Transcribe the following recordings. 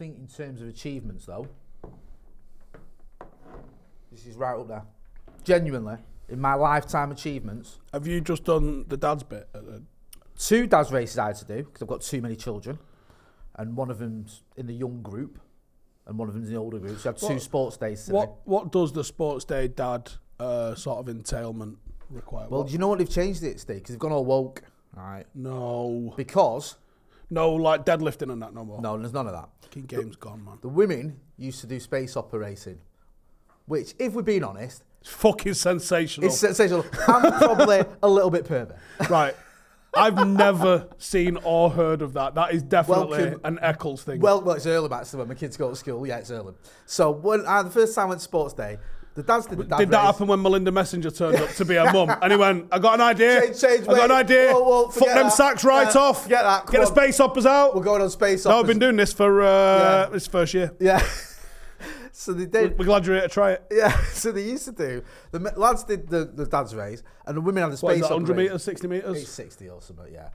Think in terms of achievements, though, this is right up there. Genuinely, in my lifetime achievements, Have you just done the dad's bit? At the, two dad's races I had to do because I've got too many children, and one of them's in the young group, and one of them's in the older group. So I had two What- sports days today. what What does the sports day dad uh, sort of entailment require? Well, What- do you know what they've changed it today? Because they've gone all woke. Right. no, Because no, like deadlifting and that no more. no, there's none of that. Fucking game's gone, man. The women used to do space hopper racing, which, if we're being honest, It's fucking sensational. it's sensational. I'm probably a little bit pervert. right. I've never seen or heard of that. That is definitely Welcome- an Eccles thing. Well, well, it's early. Irlam actually when my kids go to school. Yeah, it's Irlam. So when I, the first time I went to sports day, the dads did the dad did that happen when Melinda Messenger turned up to be her mum? And he went, I got an idea. Change- change, I got an idea. Whoa, whoa, Fuck them that. sacks right Yeah, off. forget that. Get Come the on. space hoppers out. We're going on space no, opera. I've been doing this for uh, Yeah. this first year. Yeah. so they did. we're glad you're here to try it. Yeah, so they used to do. The lads did the, the dad's race, and the women had the space What is that, 100 race. metres, 60 It's metres? 60 or something, yeah.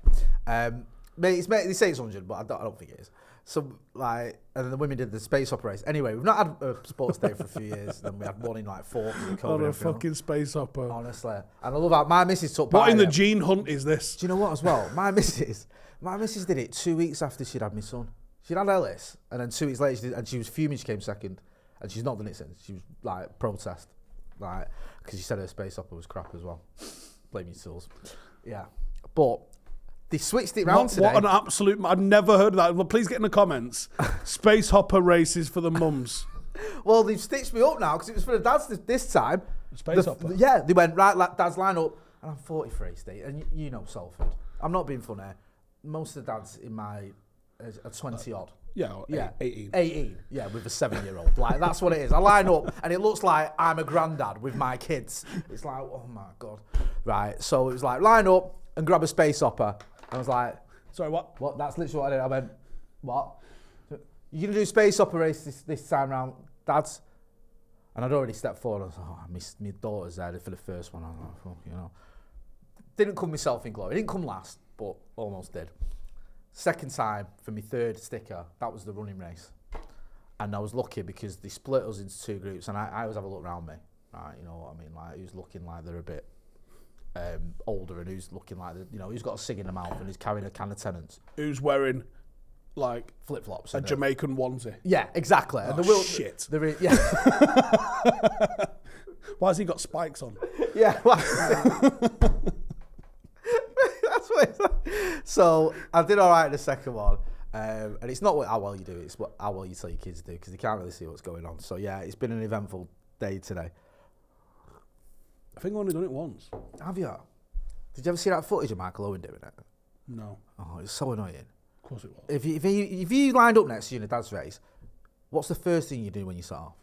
Um, mate, it's, mate, they say it's 100, but I don't, I don't think it is. So, like, and the women did the space hopper. Anyway, we've not had a sports day for a few years. Then we had one in like four because of COVID. On a fucking space hopper. Honestly. And I love that my missus took What in the gene hunt is this? Do you know what as well? My missus, my missus did it two weeks after she'd had my son. She'd had Ellis, and then two weeks later, she did, and she was fuming. She came second, and she's not done it since. She was like protest, like because she said her space hopper was crap as well. Blame your tools. Yeah, but they switched it round What, today. what an absolute! I've never heard of that. Well, please get in the comments. Space hopper races for the mums. well, they've stitched me up now because it was for the dads this, this time. Space The- opera? Yeah, they went right. Like, dads line up, and I'm 43, Steve, and you, you know Salford. I'm not being funny. Most of the dads in my are 20 odd. Uh, yeah, or Yeah, 18. 18. Yeah, with a seven-year-old. Like that's what it is. I line up, and it looks like I'm a granddad with my kids. It's like, oh my god. Right. So it was like line up and grab a space hopper. I was like, Sorry, what? what? That's literally what I did. I went, what? You're gonna do space hopper race this, this time round, dads? And I'd already stepped forward. I was like, oh, I missed my daughter's there for the first one. I was like, fuck, you know. Didn't come myself in glory. Didn't come last, but almost did. Second time for my third sticker, that was the running race. And I was lucky because they split us into two groups, and I, I always have a look around me, right? You know what I mean? Like who's looking like they're a bit um, older, and who's looking like they're, you know who's got a cig in the mouth and who's carrying a can of Tennent's, Who's wearing like flip flops, a Jamaican onesie? Yeah, exactly. Oh, and there will, shit. There is, yeah, Why has he got spikes on? yeah. That's what it's like. So I did all right in the second one. Um, and it's not what, how well you do, it's what, how well you tell your kids to do because they can't really see what's going on. So yeah, it's been an eventful day today. I think I've only done it once. Have you? Did you ever see that footage of Michael Owen doing it? No, Oh, it's so annoying. of course it was. If you, if you, if you lined up next to you in a dad's race, what's the first thing you do when you start off?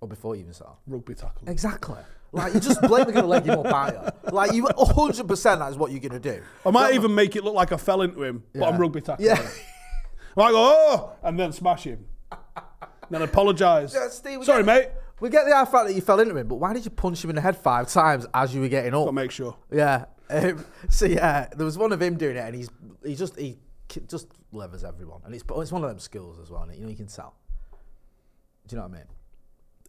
Or before you even start off? Rugby tackle. Exactly. Like you're just blatantly gonna leg him up, aren't you? Like you, hundred percent, that is what you're gonna do. I might Not- even make it look like I fell into him, but I'm rugby tackling. Yeah. I go, oh, and then smash him. then apologise. Yeah, Sorry, mate. We get the fact that you fell into him, but why did you punch him in the head five times as you were getting up? Got to make sure. Yeah. Um, so yeah, there was one of him doing it, and he's he just he just levers everyone, and it's but it's one of them skills as well. And you know you can tell. Do you know what I mean?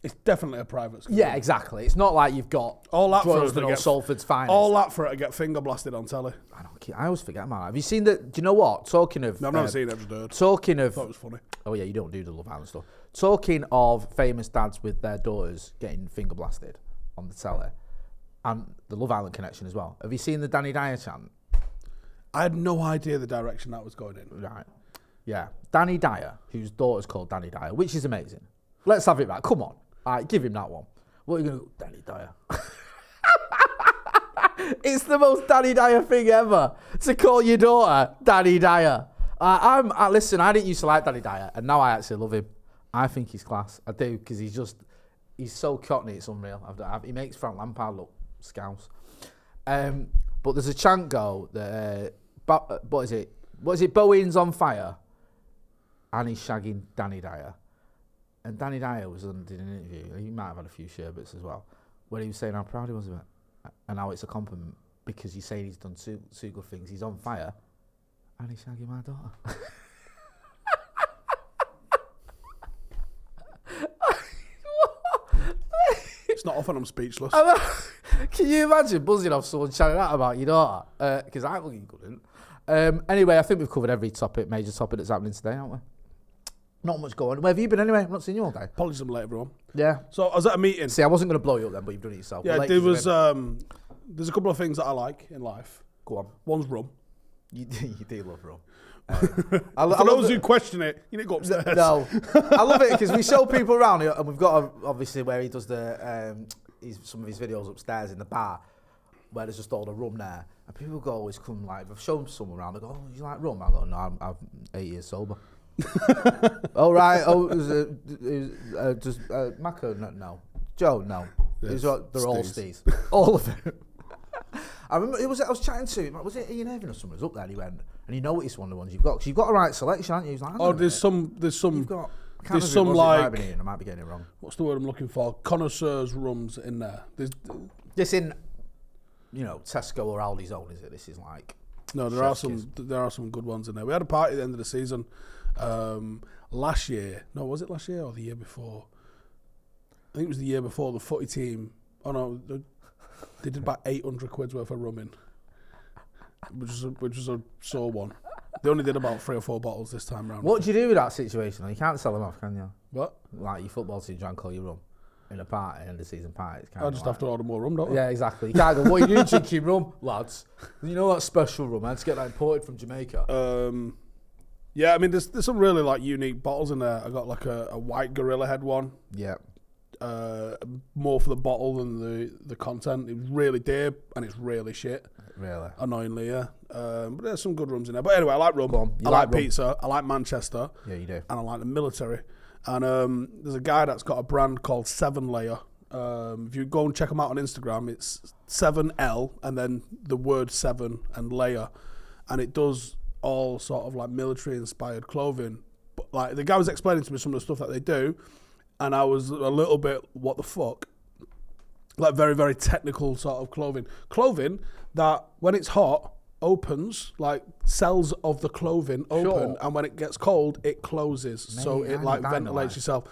It's definitely a private school. Yeah, exactly. It's not like you've got All that for us Droylsden to get Salford's finest. All that for it to get finger blasted on telly. I don't. keep- I always forget, man. Have you seen the? Do you know what? Talking of, No, I've never um, seen it. I've just heard. Talking of, Thought it was funny. oh yeah, you don't do the Love Island stuff. Talking of famous dads with their daughters getting finger blasted on the telly, and the Love Island connection as well. Have you seen the Danny Dyer chant? I had no idea the direction that was going in. Right. Yeah. Danny Dyer, whose daughter's called Dani Dyer, which is amazing. Let's have it back. Come on. All right, give him that one. What are you going to Danny Dyer. it's the most Danny Dyer thing ever to call your daughter Dani Dyer. Uh, I'm uh, listen. I didn't used to like Danny Dyer, and now I actually love him. I think he's class. I do because he's just he's so cockney. It's unreal. I've, I've, he makes Frank Lampard look scouse. Um, but there's a chant go that uh, uh, what is it? What is it? Bowen's on fire, and he's shagging Dani Dyer. And Danny Dyer was on did an interview. He might have had a few sherbets as well, where he was saying how proud he was of it, and how it's a compliment because he's saying he's done two two good things. He's on fire, and he's shagging my daughter. It's not often I'm speechless. Can you imagine buzzing off someone shouting out about your daughter? Because I fucking couldn't. Um, anyway, I think we've covered every topic, major topic that's happening today, haven't we? Not much going on. Where have you been anyway? I've not seen you all day. Apologies, I'm late, everyone. Yeah. So I was at a meeting. See, I wasn't going to blow you up then, but you've done it yourself. Yeah, there was. Um, there's a couple of things that I like in life. Go on. One's rum. You, you do love rum. I, I For love those it- who question it, you need to go upstairs. No, I love it because we show people around, here, and we've got a, obviously where he does the um, his, some of his videos upstairs in the bar, where there's just all the rum there, and people go always come like I've shown some around. They go, "Oh, you like rum?" I go, "No, I'm, I'm eight years sober." oh right, oh, is it, is, uh, just uh, Mako? No, no, Joe, no. Yes, It's all- they're all Steve's. Steve's, all of them. I remember it was I was chatting to him. Was it Ian Irving or someone was up there? And he went and he noticed one of the ones you've got because you've got a right selection, haven't you? Like, Oh, there's some. There's some. You've got. There's some who it might like. I might be getting it wrong. What's the word I'm looking for? Connoisseurs rums in there. There's, This in, you know, Tesco or Aldi's own, is it? This is like. no, there are some. kiss. There are some good ones in there. We had a party at the end of the season. Um, last year, no, was it last year or the year before? I think it was the year before. The footy team. Oh no, they, they did about 800 quid's worth of rumming, which was a, which was a sore one. They only did about three or four bottles this time round. What do you do with that situation? You can't sell them off, can you? What? Like your football team drank all your rum in a party, end of season party. It's kind I just like, have to order more rum, don't I? Yeah, exactly. You can't go. What are you drinking rum, lads? You know that special rum? I had to get that imported from Jamaica. Um, yeah, I mean, there's there's some really like unique bottles in there. I got like a, a white gorilla head one, yeah. uh, more for the bottle than the the content. It was really dear and it's really shit. Really. Annoyingly, yeah. Um, but there's some good rums in there. But anyway, I like rum. Go on, you I like like, rum. pizza. I like Manchester, Yeah, you do. and I like the military. And um, there's a guy that's got a brand called Seven Layer. Um, if you go and check him out on Instagram, it's seven L and then the word seven and layer, and it does all sort of like military inspired clothing. But like the guy was explaining to me some of the stuff that they do, and I was a little bit what the fuck, like very very technical sort of clothing, clothing that when it's hot opens like cells of the clothing open Sure. and when it gets cold it closes. So it like ventilates yourself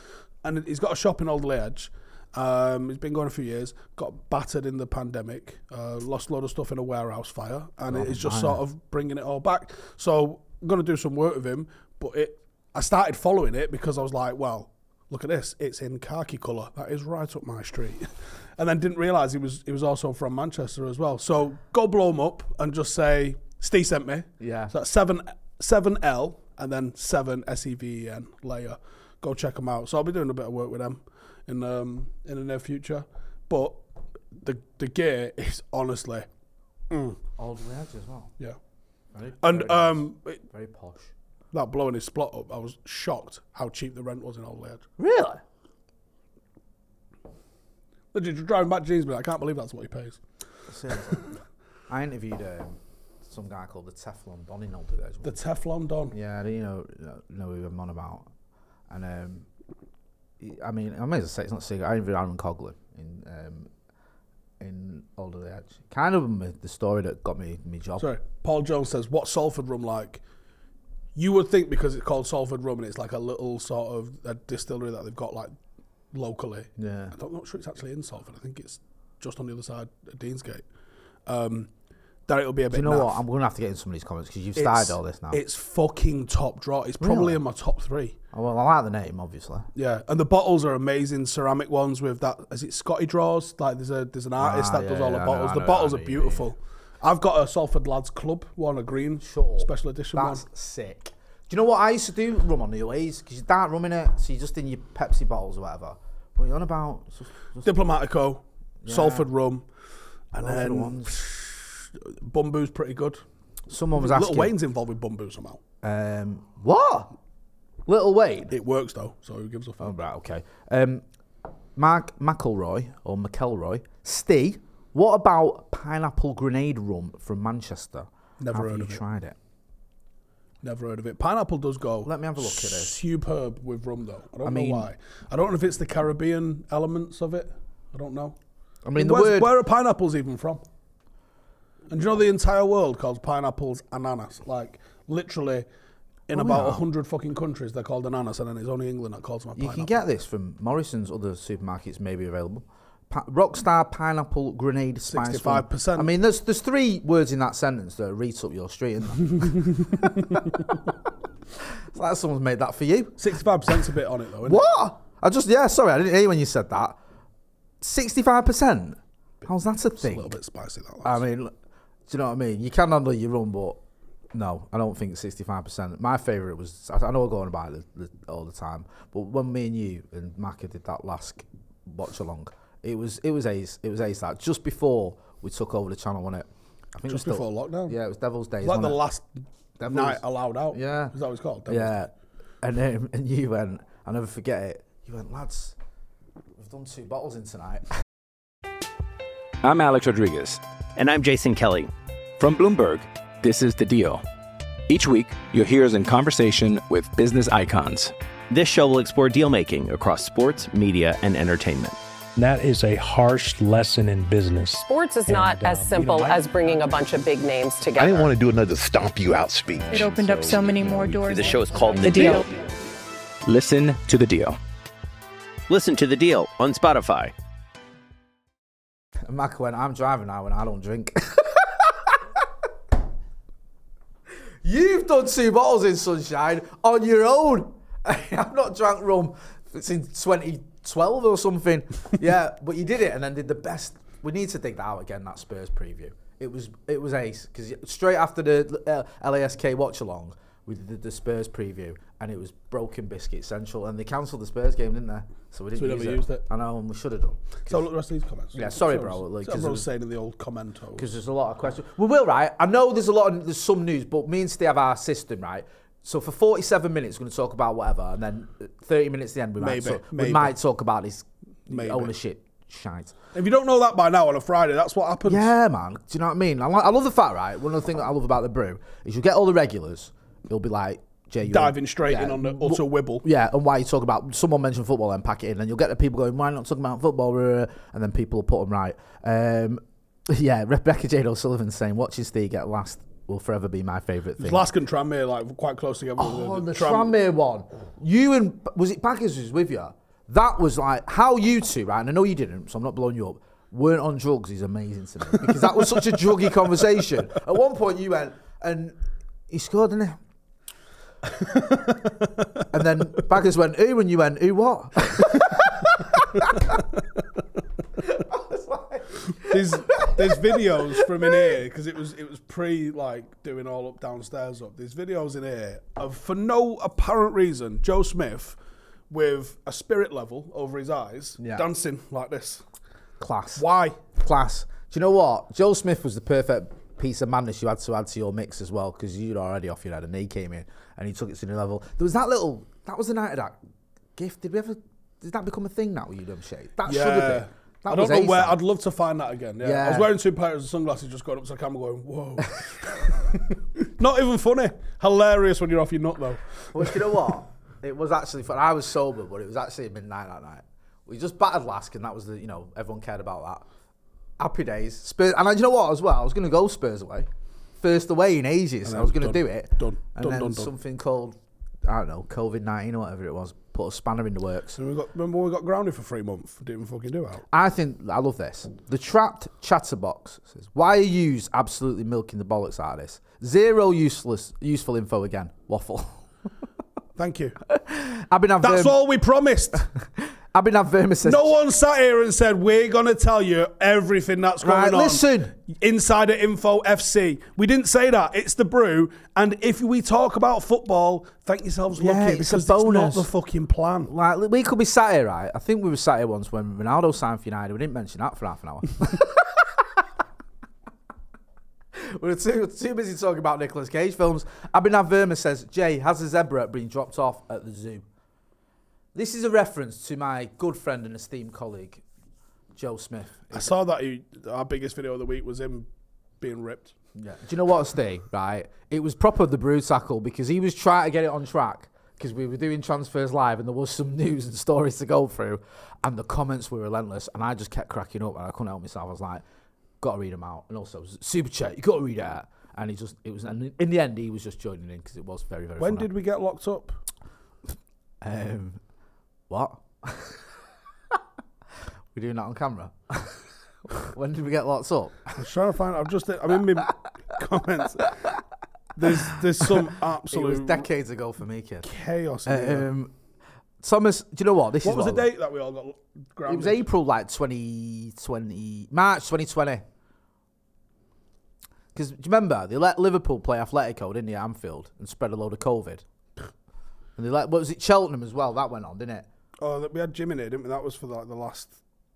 and he's got a shop in Alderley Edge um, he's been going a few years. Got battered in the pandemic. Uh, lost a lot of stuff in a warehouse fire. And Oh, it is just sort of bringing it all back. So I'm going to do some work with him but it I started following it because I was like well look at this. It's in khaki colour. That is right up my street and then didn't realise he was he was also from Manchester as well so go blow him up and just say Steve sent me Yeah. so that's seven seven L and then seven S E V E N layer. Go check them out. So I'll be doing a bit of work with them in um in the near future. But the the gear is honestly mm, Old as well. yeah. Very, And very nice. um it- very posh. that blowing his spot up, I was shocked how cheap the rent was in Alderley Edge. Really? Literally, just driving back to but I can't believe that's what he pays. Seriously. I interviewed um, some guy called the Teflon Don in Old Days. The Teflon Don. Yeah, you know, know who I'm on about. And um, I mean, I may as well say it's not a secret. I interviewed Aaron Coughlin in um, in Alderley Edge. Kind of the story that got me my job. Sorry, Paul Jones says, "What's Salford rum like?" You would think because it's called Salford rum and it's like a little sort of a distillery that they've got like locally. Yeah. I'm not sure it's actually in Salford. I think it's just on the other side of Deansgate. Um, that it'll be a Do bit. you know what? naff. I'm going to have to get in some of these comments because you've It's- started all this now. It's fucking top draw. It's probably Really? in my top three. Oh, well, I like the name, obviously. Yeah, and the bottles are amazing, ceramic ones with that. Is it Scotty draws? Like there's a there's an artist Ah, that does yeah, all the yeah, I know, bottles. I the know, bottles I are yeah, beautiful. I've got a Salford Lads Club one, a green Sure. special edition That's one. sick. Do you know what I used to do? Rum on the ways because you start rumming it, so you're just in your Pepsi bottles or whatever. What are you on about? It's just- just Diplomatico, Salford rum, and loads of then ones. Pretty good. Someone was Little asking. Wayne's involved with Bumbu somehow. Um, what? Little Wayne. It works though, so who gives a fuck? Oh, right, okay. Um, Mark McElroy or McElroy. Steve, what about pineapple grenade rum from Manchester? Never have heard you of it. tried it? Never heard of it. Pineapple does go. Let me have a look at this. Superb with rum though. I don't I know mean- why. I don't know if it's the Caribbean elements of it. I don't know. I mean, the Where's- word. Where are pineapples even from? And do you know the entire world calls pineapples ananas? Like literally, in Oh, about a hundred fucking countries, they're called ananas, and then it's only England that calls them a You pineapple. can get this from Morrison's other supermarkets, maybe available. Pa- Rockstar pineapple grenade spice. rum. 65%. I mean, there's there's three words in that sentence that reads up your street, isn't it's like someone's made that for you. Sixty-five percent's a bit on it though. Isn't What? I just yeah, sorry, I didn't hear you when you said that. Sixty-five percent. How's that a thing? It's a little bit spicy. That. I mean, do you know what I mean? You can handle your run, but no, I don't think sixty-five percent. My favourite was I I know we're going about it all the time, but when me and you and Macca did that last watch along, it was it was ace. It was ace that just before we took over the channel, wasn't it? I think it was Just still- before lockdown? Yeah, it was Devil's Days. It's like the it? last Devil's- night allowed out. Yeah. is that what it's called? Devil's Yeah, and um, and you went. I'll never forget it. You went, lads. We've done two bottles in tonight. I'm Alex Rodriguez. And I'm Jason Kelly. From Bloomberg, this is The Deal. Each week, you'll hear us in conversation with business icons. This show will explore deal making across sports, media, and entertainment. And that is a harsh lesson in business. Sports is not And, as um, you simple know, I- as bringing a bunch of big names together. I didn't want to do another stomp you out speech. It opened up so many more doors. The show is called The The Deal. Deal. Listen to The Deal. Listen to The Deal on Spotify. And Macca went, I'm driving now and I don't drink. You've done two bottles in Sunshine on your own. I've not drank rum since 2012 or something. yeah, but you did it and then did the best. We need to dig that out again, that Spurs preview. It was it was ace because straight after the uh, LASK watch along, we did the Spurs preview and it was Broken Biscuit Central and they cancelled the Spurs game, didn't they? So we didn't we use never it. used it. I know, and we should have done. So look the rest of these comments. Yeah, sorry, So bro, like, so everyone's was- saying in the old commento. because there's a lot of questions. We will, right? I know there's a lot of there's some news, but me and Steve have our system, right? So for 47 minutes, we're going to talk about whatever, and then 30 minutes at the end, we might Maybe, talk, we might talk about this Maybe. ownership shite. If you don't know that by now on a Friday, that's what happens. Yeah, man. Do you know what I mean? I, li- I love the fact, right? One of the things that I love about the brew is you'll get all the regulars. You'll be like, Jay, you Diving straight in on the utter wibble. Yeah, and why you talk about someone mentioned football and pack it in, and you'll get the people going, why not talking about football? Rah," And then people will put them right. Um, yeah, Rebecca Jade O'Sullivan saying, watching Steve get last will forever be my favourite thing. Lask and Tranmere like quite close together. Oh, the Tram- Tranmere one. You and was it Baggers was with you? That was like how you two, right? And I know you didn't, so I'm not blowing you up. Weren't on drugs is amazing to me because that was such a druggy conversation. At one point, you went and he scored, didn't he? and then Baggers went, "Who?" and you went, "Who what?" there's there's videos from in here because it was it was pre like doing all up downstairs up. There's videos in here of for no apparent reason Joe Smith with a spirit level over his eyes Yeah. dancing like this. Class. Why? Class. Do you know what? Joe Smith was the perfect piece of madness you had to add to your mix as well because you'd already off your head and he came in and he took it to the level. There was that little. That was the night of that gift. Did we ever? Did that become a thing now? You dumb shit. That should have been. That I don't was know where. I'd love to find that again. Yeah. I was wearing two pairs of sunglasses, just going up to the camera, going, "Whoa!" Not even funny. Hilarious when you're off your nut though. Well, you know what? It was actually fun. I was sober, but it was actually midnight that night. We just battered Lask, and that was the you know everyone cared about that. Happy days. Spurs, and I, you know what as well? I was going to go Spurs away, first away in ages. I was going to do it. Done. And Done, then done, done. something called I don't know COVID nineteen or whatever it was put a spanner in the works. So we got remember we got grounded for three months? Didn't fucking do it. I think I love this. The trapped chatterbox says, "Why are you absolutely milking the bollocks out of this? Zero useless, useful info again. Waffle." Thank you. I've been That's all we promised. Abhinav Verma says, No one sat here and said we're gonna tell you everything that's going Right, on. listen. Insider Info FC. We didn't say that. It's the brew. And if we talk about football, thank yourselves Yeah, lucky it's a because it's not the fucking plan. Like we could be sat here, right? I think we were sat here once when Ronaldo signed for United. We didn't mention that for half an hour. we are too, too busy talking about Nicolas Cage films. Abhinav Verma says, Jay, has a zebra been dropped off at the zoo? This is a reference to my good friend and esteemed colleague, Joe Smith. I saw that he, our biggest video of the week was him being ripped. Yeah. Do you know what, Steve? Right? It was proper the brew tackle because he was trying to get it on track because we were doing transfers live and there was some news and stories to go through and the comments were relentless and I just kept cracking up and I couldn't help myself. I was like, got to read them out. And also, super chat, you got to read it out. And he just, it was, and in the end, he was just joining in because it was very, very When funny. did we get locked up? Um, what? We're doing that on camera. when did we get locked up? I was trying to find. I'm just. I'm in my comments. There's there's some absolute. It was decades ago for me, kid. chaos. Um, Thomas, do you know what? This what is was the date that we all got grounded? It was April like 2020, March 2020. Because do you remember they let Liverpool play Atletico, didn't they, at Anfield, and spread a load of COVID. And they let what was it Cheltenham as well? That went on, didn't it? Oh, that- we had Jim in here, didn't we? That was for like the last.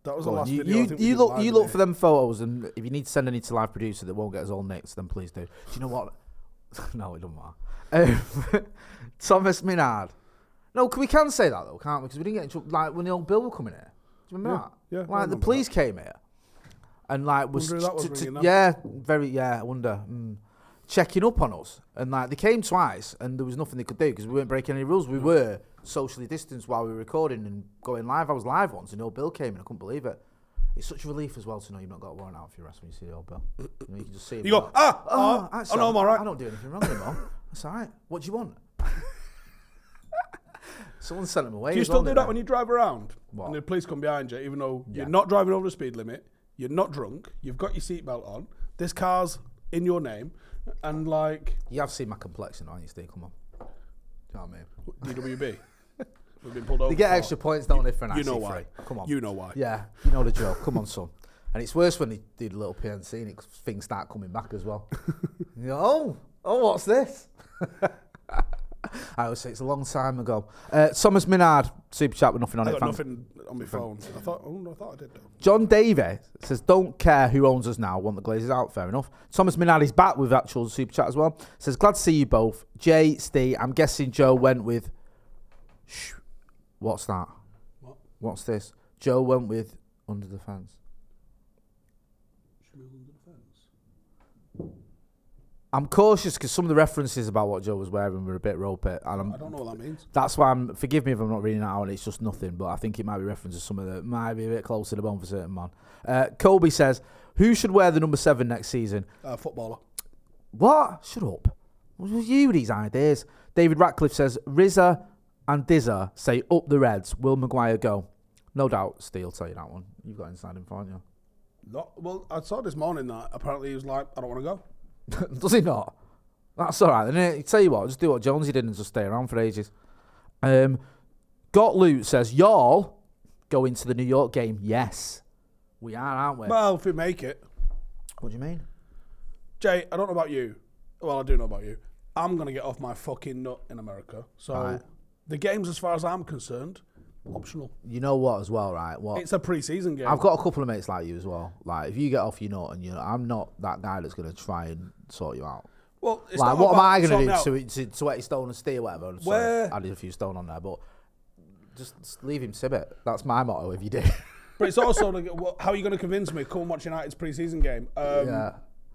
That was Go the on, last you video. You, you look you look for them photos, and if you need to send any to live producer that won't get us all nicks, then please do. Do you know what? no, it doesn't matter. Um, Thomas Minard. No, we can say that though, can't we? Because we didn't get in trouble. Like when the old Bill were coming here. Do you remember Yeah, that? yeah, Like the police came here, and like was, Wonder who that was t- t- yeah, very yeah. I wonder. Mm, checking up on us, and like they came twice, and there was nothing they could do because we weren't breaking any rules. We were socially distanced while we were recording and going live. I was live once, and the old Bill came, and I couldn't believe it. It's such a relief as well to know you've not got a warrant out for your arrest when you see the old Bill. You, know, you can just see him. You go, like, ah, oh, ah, actually, oh, no, I'm all right. I don't do anything wrong anymore. It's all right. What do you want? Someone sent him away. Do you still do that when you drive around? What? And the police come behind you, even though Yeah. you're not driving over the speed limit, you're not drunk, you've got your seatbelt on, this car's in your name, and like You have seen my complexion, aren't you, Steve? Come on. Do you know what I mean? DWB. We've been pulled over. They get extra points, don't they, for an You know IC3? why. Come on. You know why. Yeah, you know the drill. Come on, son. And it's worse when they do the little PNC and it, things start coming back as well. you go, oh, oh, what's this? I always say it's a long time ago. Uh, Thomas Minard, super chat with nothing on I it. got nothing on my phone. I thought, oh, I thought I did. John Davey says, don't care who owns us now, want the Glazers out, fair enough. Thomas Minardi is back with actual super chat as well. Says, glad to see you both. Jay, Steve, I'm guessing Joe went with. Shh. What's that? What? What's this? Joe went with Under the Fence. I'm cautious because some of the references about what Joe was wearing were a bit ropey, and I'm, I don't know what that means. that's why I'm. Forgive me if I'm not reading that out, and it's just nothing. But I think it might be reference to some of the might be a bit closer to the bone for certain man. Uh, Kobe says, "Who should wear the number seven next season?" Uh, footballer. What? Shut up. What was you these ideas? David Ratcliffe says, "Rizza and Dizza say up the Reds. Will Maguire go?" No doubt, Steele tell you that one. You've got inside info, haven't you? Not, well, I saw this morning that apparently he was like, I don't want to go. Does he not? That's all right. Then tell you what, just do what Jonesy did and just stay around for ages. Um, Got Loot says, "Y'all going to the New York game?" Yes, we are, aren't we? Well, if we make it. what do you mean? Jay, I don't know about you. Well, I do know about you. I'm going to get off my fucking nut in America. So Right. the games, as far as I'm concerned, optional. You know what, as well, right? What? It's a pre-season game. I've got a couple of mates like you as well. Like, if you get off your nut, and you know, I'm not that guy that's going to try and sort you out. Well, it's like, what am I going to do to, to, to wet stone and steer whatever? Sorry, Where- I did a few stone on there, but just, just leave him Sibbet. That's my motto. If you do, But it's also like, well, how are you going to convince me? Come and watch United's pre-season game. Um, Yeah.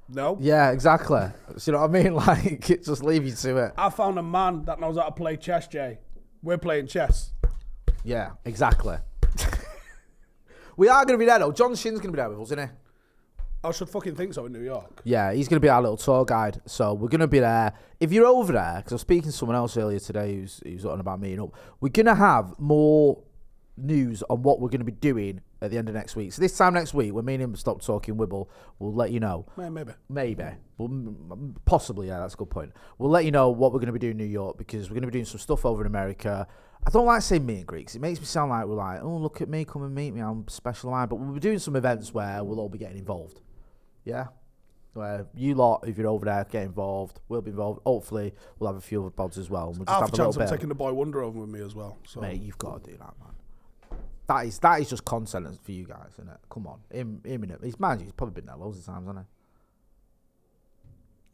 No. Yeah, exactly. So you know what I mean? Like, just leave you to it. I found a man that knows how to play chess, Jay. We're playing chess. Yeah, exactly. we are going to be there though. John Shin's going to be there with us, isn't he? I should fucking think so in New York. Yeah, he's going to be our little tour guide. So we're going to be there. If you're over there, because I was speaking to someone else earlier today who's, who's on about meeting up, we're going to have more news on what we're going to be doing at the end of next week. So this time next week, when me and him stop talking Wibble, we'll let you know. Yeah, maybe. Maybe. Well, possibly, yeah, that's a good point. We'll let you know what we're going to be doing in New York because we're going to be doing some stuff over in America. I don't like saying meet and greets. It makes me sound like we're like, oh, look at me, come and meet me. I'm special? But we'll be doing some events where we'll all be getting involved. Yeah? Where you lot, if you're over there, get involved. We'll be involved. Hopefully, we'll have a few other pods as well. And we'll just I have have a chance of bit. taking the boy Wonder over with me as well. So Mate, you've got to do that, man. That is that is just content for you guys, isn't it? Come on, him, him. He's you, he's probably been there loads of times, hasn't he?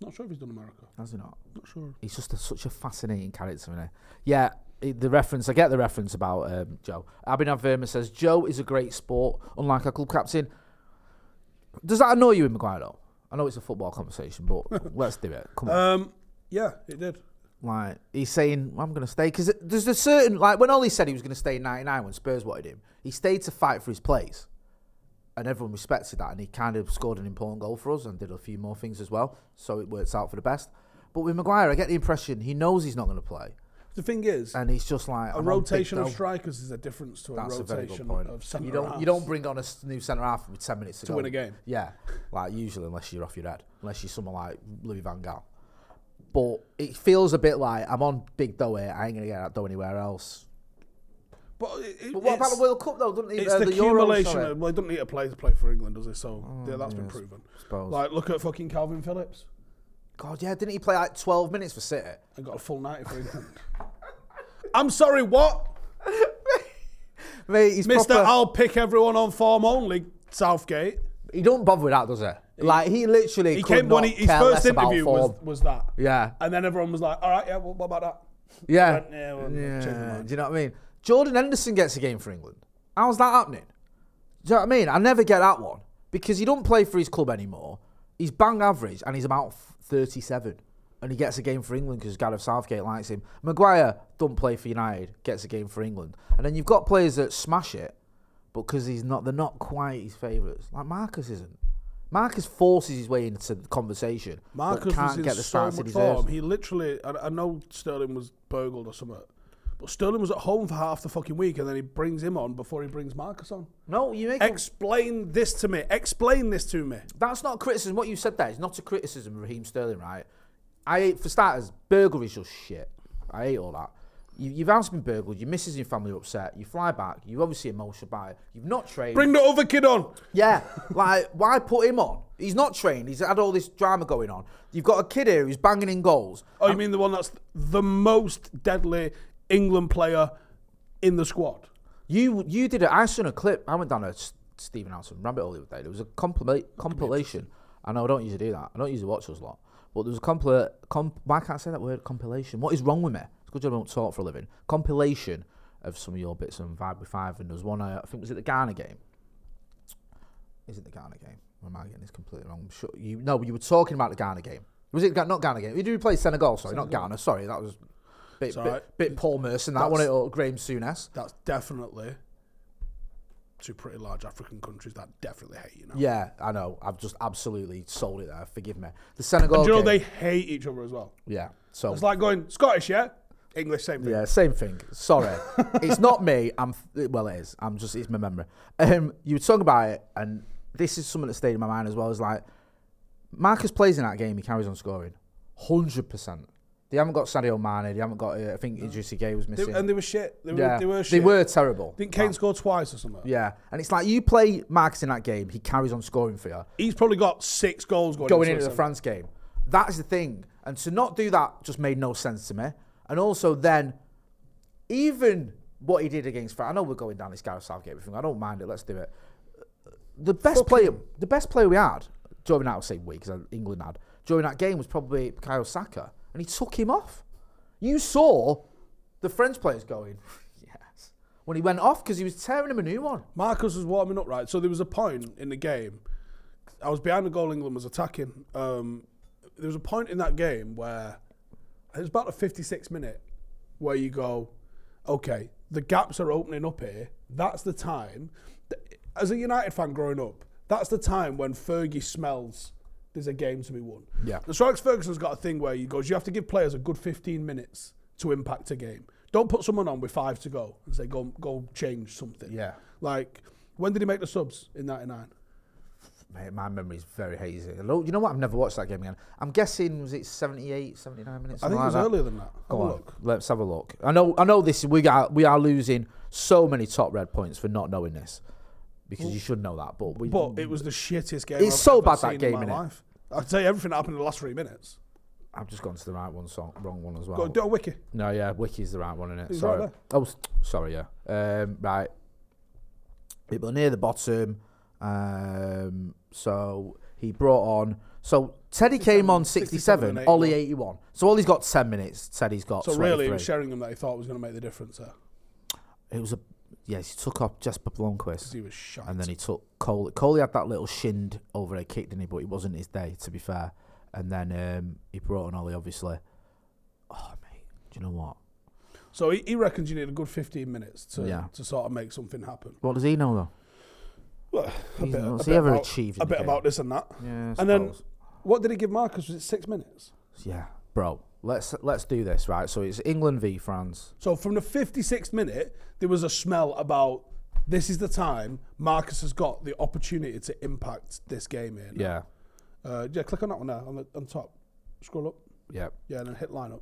not sure if he's done America. Has he not? Not sure. He's just a, such a fascinating character, isn't he? Yeah, the reference, I get the reference about um, Joe. Abhinav Verma says, Joe is a great sport, unlike our club captain. Does that annoy you in Maguire, though? I know it's a football conversation, but let's do it. Come on. Um, yeah, it did. Like, he's saying, I'm going to stay. Because there's a certain, like, when Ollie said he was going to stay in 99 when Spurs wanted him, he stayed to fight for his place. And everyone respected that. And he kind of scored an important goal for us and did a few more things as well. So it works out for the best. But with Maguire, I get the impression he knows he's not going to play. The thing is, And he's just like, a I'm rotation of strikers is a difference to a That's a very good rotation point. of centre You don't, you don't bring on a s- new centre half with 10 minutes to, To go. win a game. Yeah. Like, usually, unless you're off your head. Unless you're someone like Louis Van Gaal. But it feels a bit like I'm on big dough here. I ain't to get that dough anywhere else. But, it, it- But what about it's- the World Cup though? Doesn't he? It's Uh, the, the Euros, accumulation. sorry. of, well, he doesn't need to play to play for England, does he? So yeah, that's been proven. suppose. Like, look at fucking Kalvin Phillips. God, yeah, didn't he play like 12 minutes for City? I got a full 90 for England. I'm sorry, what? Mate, he's Mister, proper. I'll pick everyone on form only, Southgate. He don't bother with that, does he? Like he literally. He came when he, his first interview was, was that. Yeah, And then everyone was like, all right, yeah, well, what about that? yeah, went, yeah, well, yeah. Do you know what I mean? Jordan Henderson gets a game for England. How's that happening? Do you know what I mean? I never get that one because he don't play for his club anymore. He's bang average and he's about 37. And he gets a game for England because Gareth Southgate likes him. Maguire don't play for United, gets a game for England. And then you've got players that smash it, but because he's not, they're not quite his favourites. Like Marcus isn't. Marcus forces his way into the conversation, Marcus but can't get the so starts he deserves. form. He literally, I, I know Sterling was burgled or something, but Sterling was at home for half the fucking week, and then he brings him on before he brings Marcus on. No, you make Explain this to me. Explain this to me. That's not a criticism. What you said there is not a criticism of Raheem Sterling, right? I hate, for starters, burglary's just shit. I hate all that. You, you've house been burgled, your missus and your family are upset, you fly back, you're obviously emotional about it, you've not trained. Bring the other kid on. yeah, like, why put him on? He's not trained, he's had all this drama going on. You've got a kid here who's banging in goals. Oh, you mean the one that's the most deadly England player in the squad? You you did it. I saw a clip. I went down a Stephen Howson rabbit hole the other day. There was a compila- compilation. I know I don't usually do that. I don't usually watch those lot. But there was a compila- comp- Why can't I say that word? Compilation. What is wrong with me? It's good job I don't talk for a living. Compilation of some of your bits on Vibe with Five. And there was one, uh, I think, was it the Ghana game? Is it the Ghana game? Or am I getting this completely wrong? I'm sure you no, you were talking about the Ghana game. Was it not Ghana game? Did you play Senegal? Sorry, not Ghana. Sorry, that was bit, bit, right. bit Paul Merson. That one, or Graham Souness. That's definitely two pretty large African countries that definitely hate you now. Yeah, I know. I've just absolutely sold it there. Forgive me. The Senegal. And you know game- they hate each other as well? Yeah. So. It's like going Scottish, yeah, English, same thing. yeah, same thing. Sorry, it's not me. I'm well, it is. I'm just it's my memory. Um, you were talking about it, and this is something that stayed in my mind as well. Is like Marcus plays in that game. He carries on scoring, hundred percent. They haven't got Sadio Mane. They haven't got. Uh, I think Idrissa Gueye was They- missing. and they were shit. They were, yeah, they were they were terrible. Didn't Kane score twice or something? Yeah, and it's like you play Marcus in that game. He carries on scoring for you. He's probably got six goals going, going into into the. France game. That's the thing. And to not do that just made no sense to me. And also then, even what he did against France, I know we're going down this Gareth Southgate thing. I don't mind it. Let's do it. The best Fuck player, him. the best player we had during that same week, because England had during that game was probably Kyle Saka, and he took him off. You saw the French players going, yes, when he went off because he was tearing him a new one. Marcus was warming up, right? So there was a point in the game. I was behind the goal. England was attacking. Um, there was a point in that game where it was about the 56th minute where you go, okay, the gaps are opening up here. That's the time. As a United fan growing up, that's the time when Fergie smells there's a game to be won. Yeah. The Alex Ferguson's got a thing where he goes, you have to give players a good 15 minutes to impact a game. Don't put someone on with five to go and say, go, go change something. Yeah. Like, when did he make the subs in 99? Mate, my memory's very hazy. You know what? I've never watched that game again. I'm guessing was it 78, 79 minutes? I think it was like that? earlier than that. Have Go a on, look. let's have a look. I know, I know this. We got, we are losing so many top red points for not knowing this, because you should know that. But we, But it was the shittest game It's I've so ever bad, that seen game, in my innit? life. I'd say everything that happened in the last three minutes. I've just gone to the right one, so wrong one as well. Go do a wiki. No, yeah, Wiki's the right one, isn't it? He's sorry. right oh, s- sorry, yeah. Um, right. People near the bottom. Um, so he brought on. So Teddy came on 67 67, and Ollie 81. So Ollie's got 10 minutes. Teddy's got So really, it 23. was Sheringham that he thought was going to make the difference there. It was a yes. He took off Jesper Blomqvist, He was shot. and then he took Cole. Coley had that little shinned overhead kick, didn't he? But it wasn't his day, to be fair. And then um, he brought on Ollie, obviously. Oh mate, do you know what? So he, he reckons you need a good 15 minutes to, Yeah. to sort of make something happen. What does he know though? Well, a He's bit, a bit he ever about, achieved a bit game? about this and that. Yeah, and then what did he give Marcus? Was it six minutes? Yeah, bro. Let's let's do this right. So it's England v France. So from the 56th minute, there was a smell about this is the time Marcus has got the opportunity to impact this game here. now. Yeah, Uh, yeah, click on that one there on the on top. Scroll up. yeah. Yeah, and then hit line up.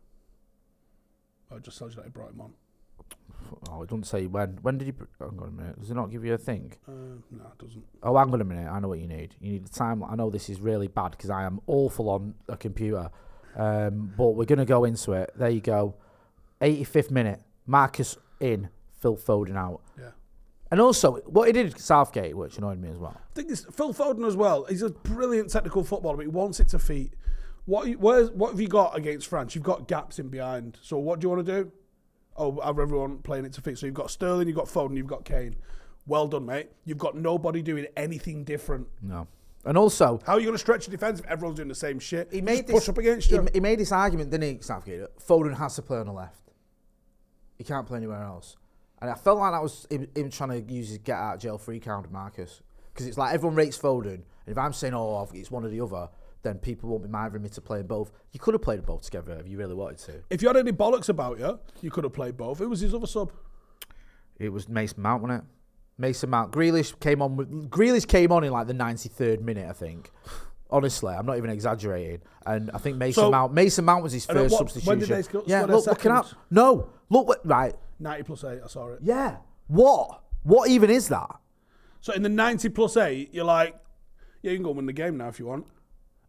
It just tells you that he brought him on. Oh, it doesn't say when. When did he? br- Hang on a minute. Does it not give you a thing? Uh, no, it doesn't. Oh, hang on a minute. I know what you need. You need the time. I know this is really bad because I am awful on a computer. Um, but we're gonna go into it. There you go. 85th minute. Marcus in. Phil Foden out. Yeah. And also, what he did at Southgate, which annoyed me as well. I think it's Phil Foden as well. He's a brilliant technical footballer, but he wants it to feet. What where's, what have you got against France? You've got gaps in behind. So what do you want to do? Oh, have everyone playing it to feet. So you've got Sterling, you've got Foden, you've got Kane. Well done, mate. You've got nobody doing anything different. No. And also, How are you going to stretch your defence if everyone's doing the same shit? he Just made push this, up against he, you. he made this argument, didn't he, Southgate? Foden has to play on the left. He can't play anywhere else. And I felt like that was him, him trying to use his get out of jail free card Marcus. Because it's like everyone rates Foden. And if I'm saying, oh, it's one or the other, then people won't be minding me to play in both. You could have played them both together if you really wanted to. If you had any bollocks about you, you could have played both. Who was his other sub? It was Mason Mount, wasn't it? Mason Mount. Grealish came on. With, Grealish came on in like the 93rd minute, I think. Honestly, I'm not even exaggerating. And I think Mason So- Mount. Mason Mount was his first what- substitution. when did they score- yeah, look, looking up. No, look what. Right. 90 plus 8, I saw it. Yeah. What? What even is that? So in the 90 plus 8, you're like, yeah, you can go and win the game now if you want.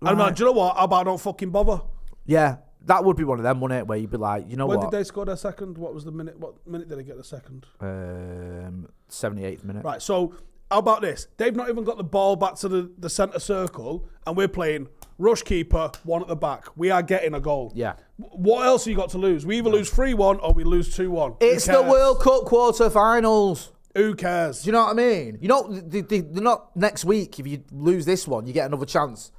And I'm like, do you know what? How about I don't fucking bother? Yeah, that would be one of them, wouldn't it? Where you'd be like, you know when what? did they score their second? What was the minute? What minute did they get the second? Um, 78th minute. Right. So how about this? They've not even got the ball back to the, the centre circle, and we're playing rush keeper, one at the back. We are getting a goal. Yeah. What else have you got to lose? We either lose 3 1 or we lose 2 1. It's the World Cup quarter-finals. Who cares? Do you know what I mean? You know, they, they, they're not next week. If you lose this one, you get another chance.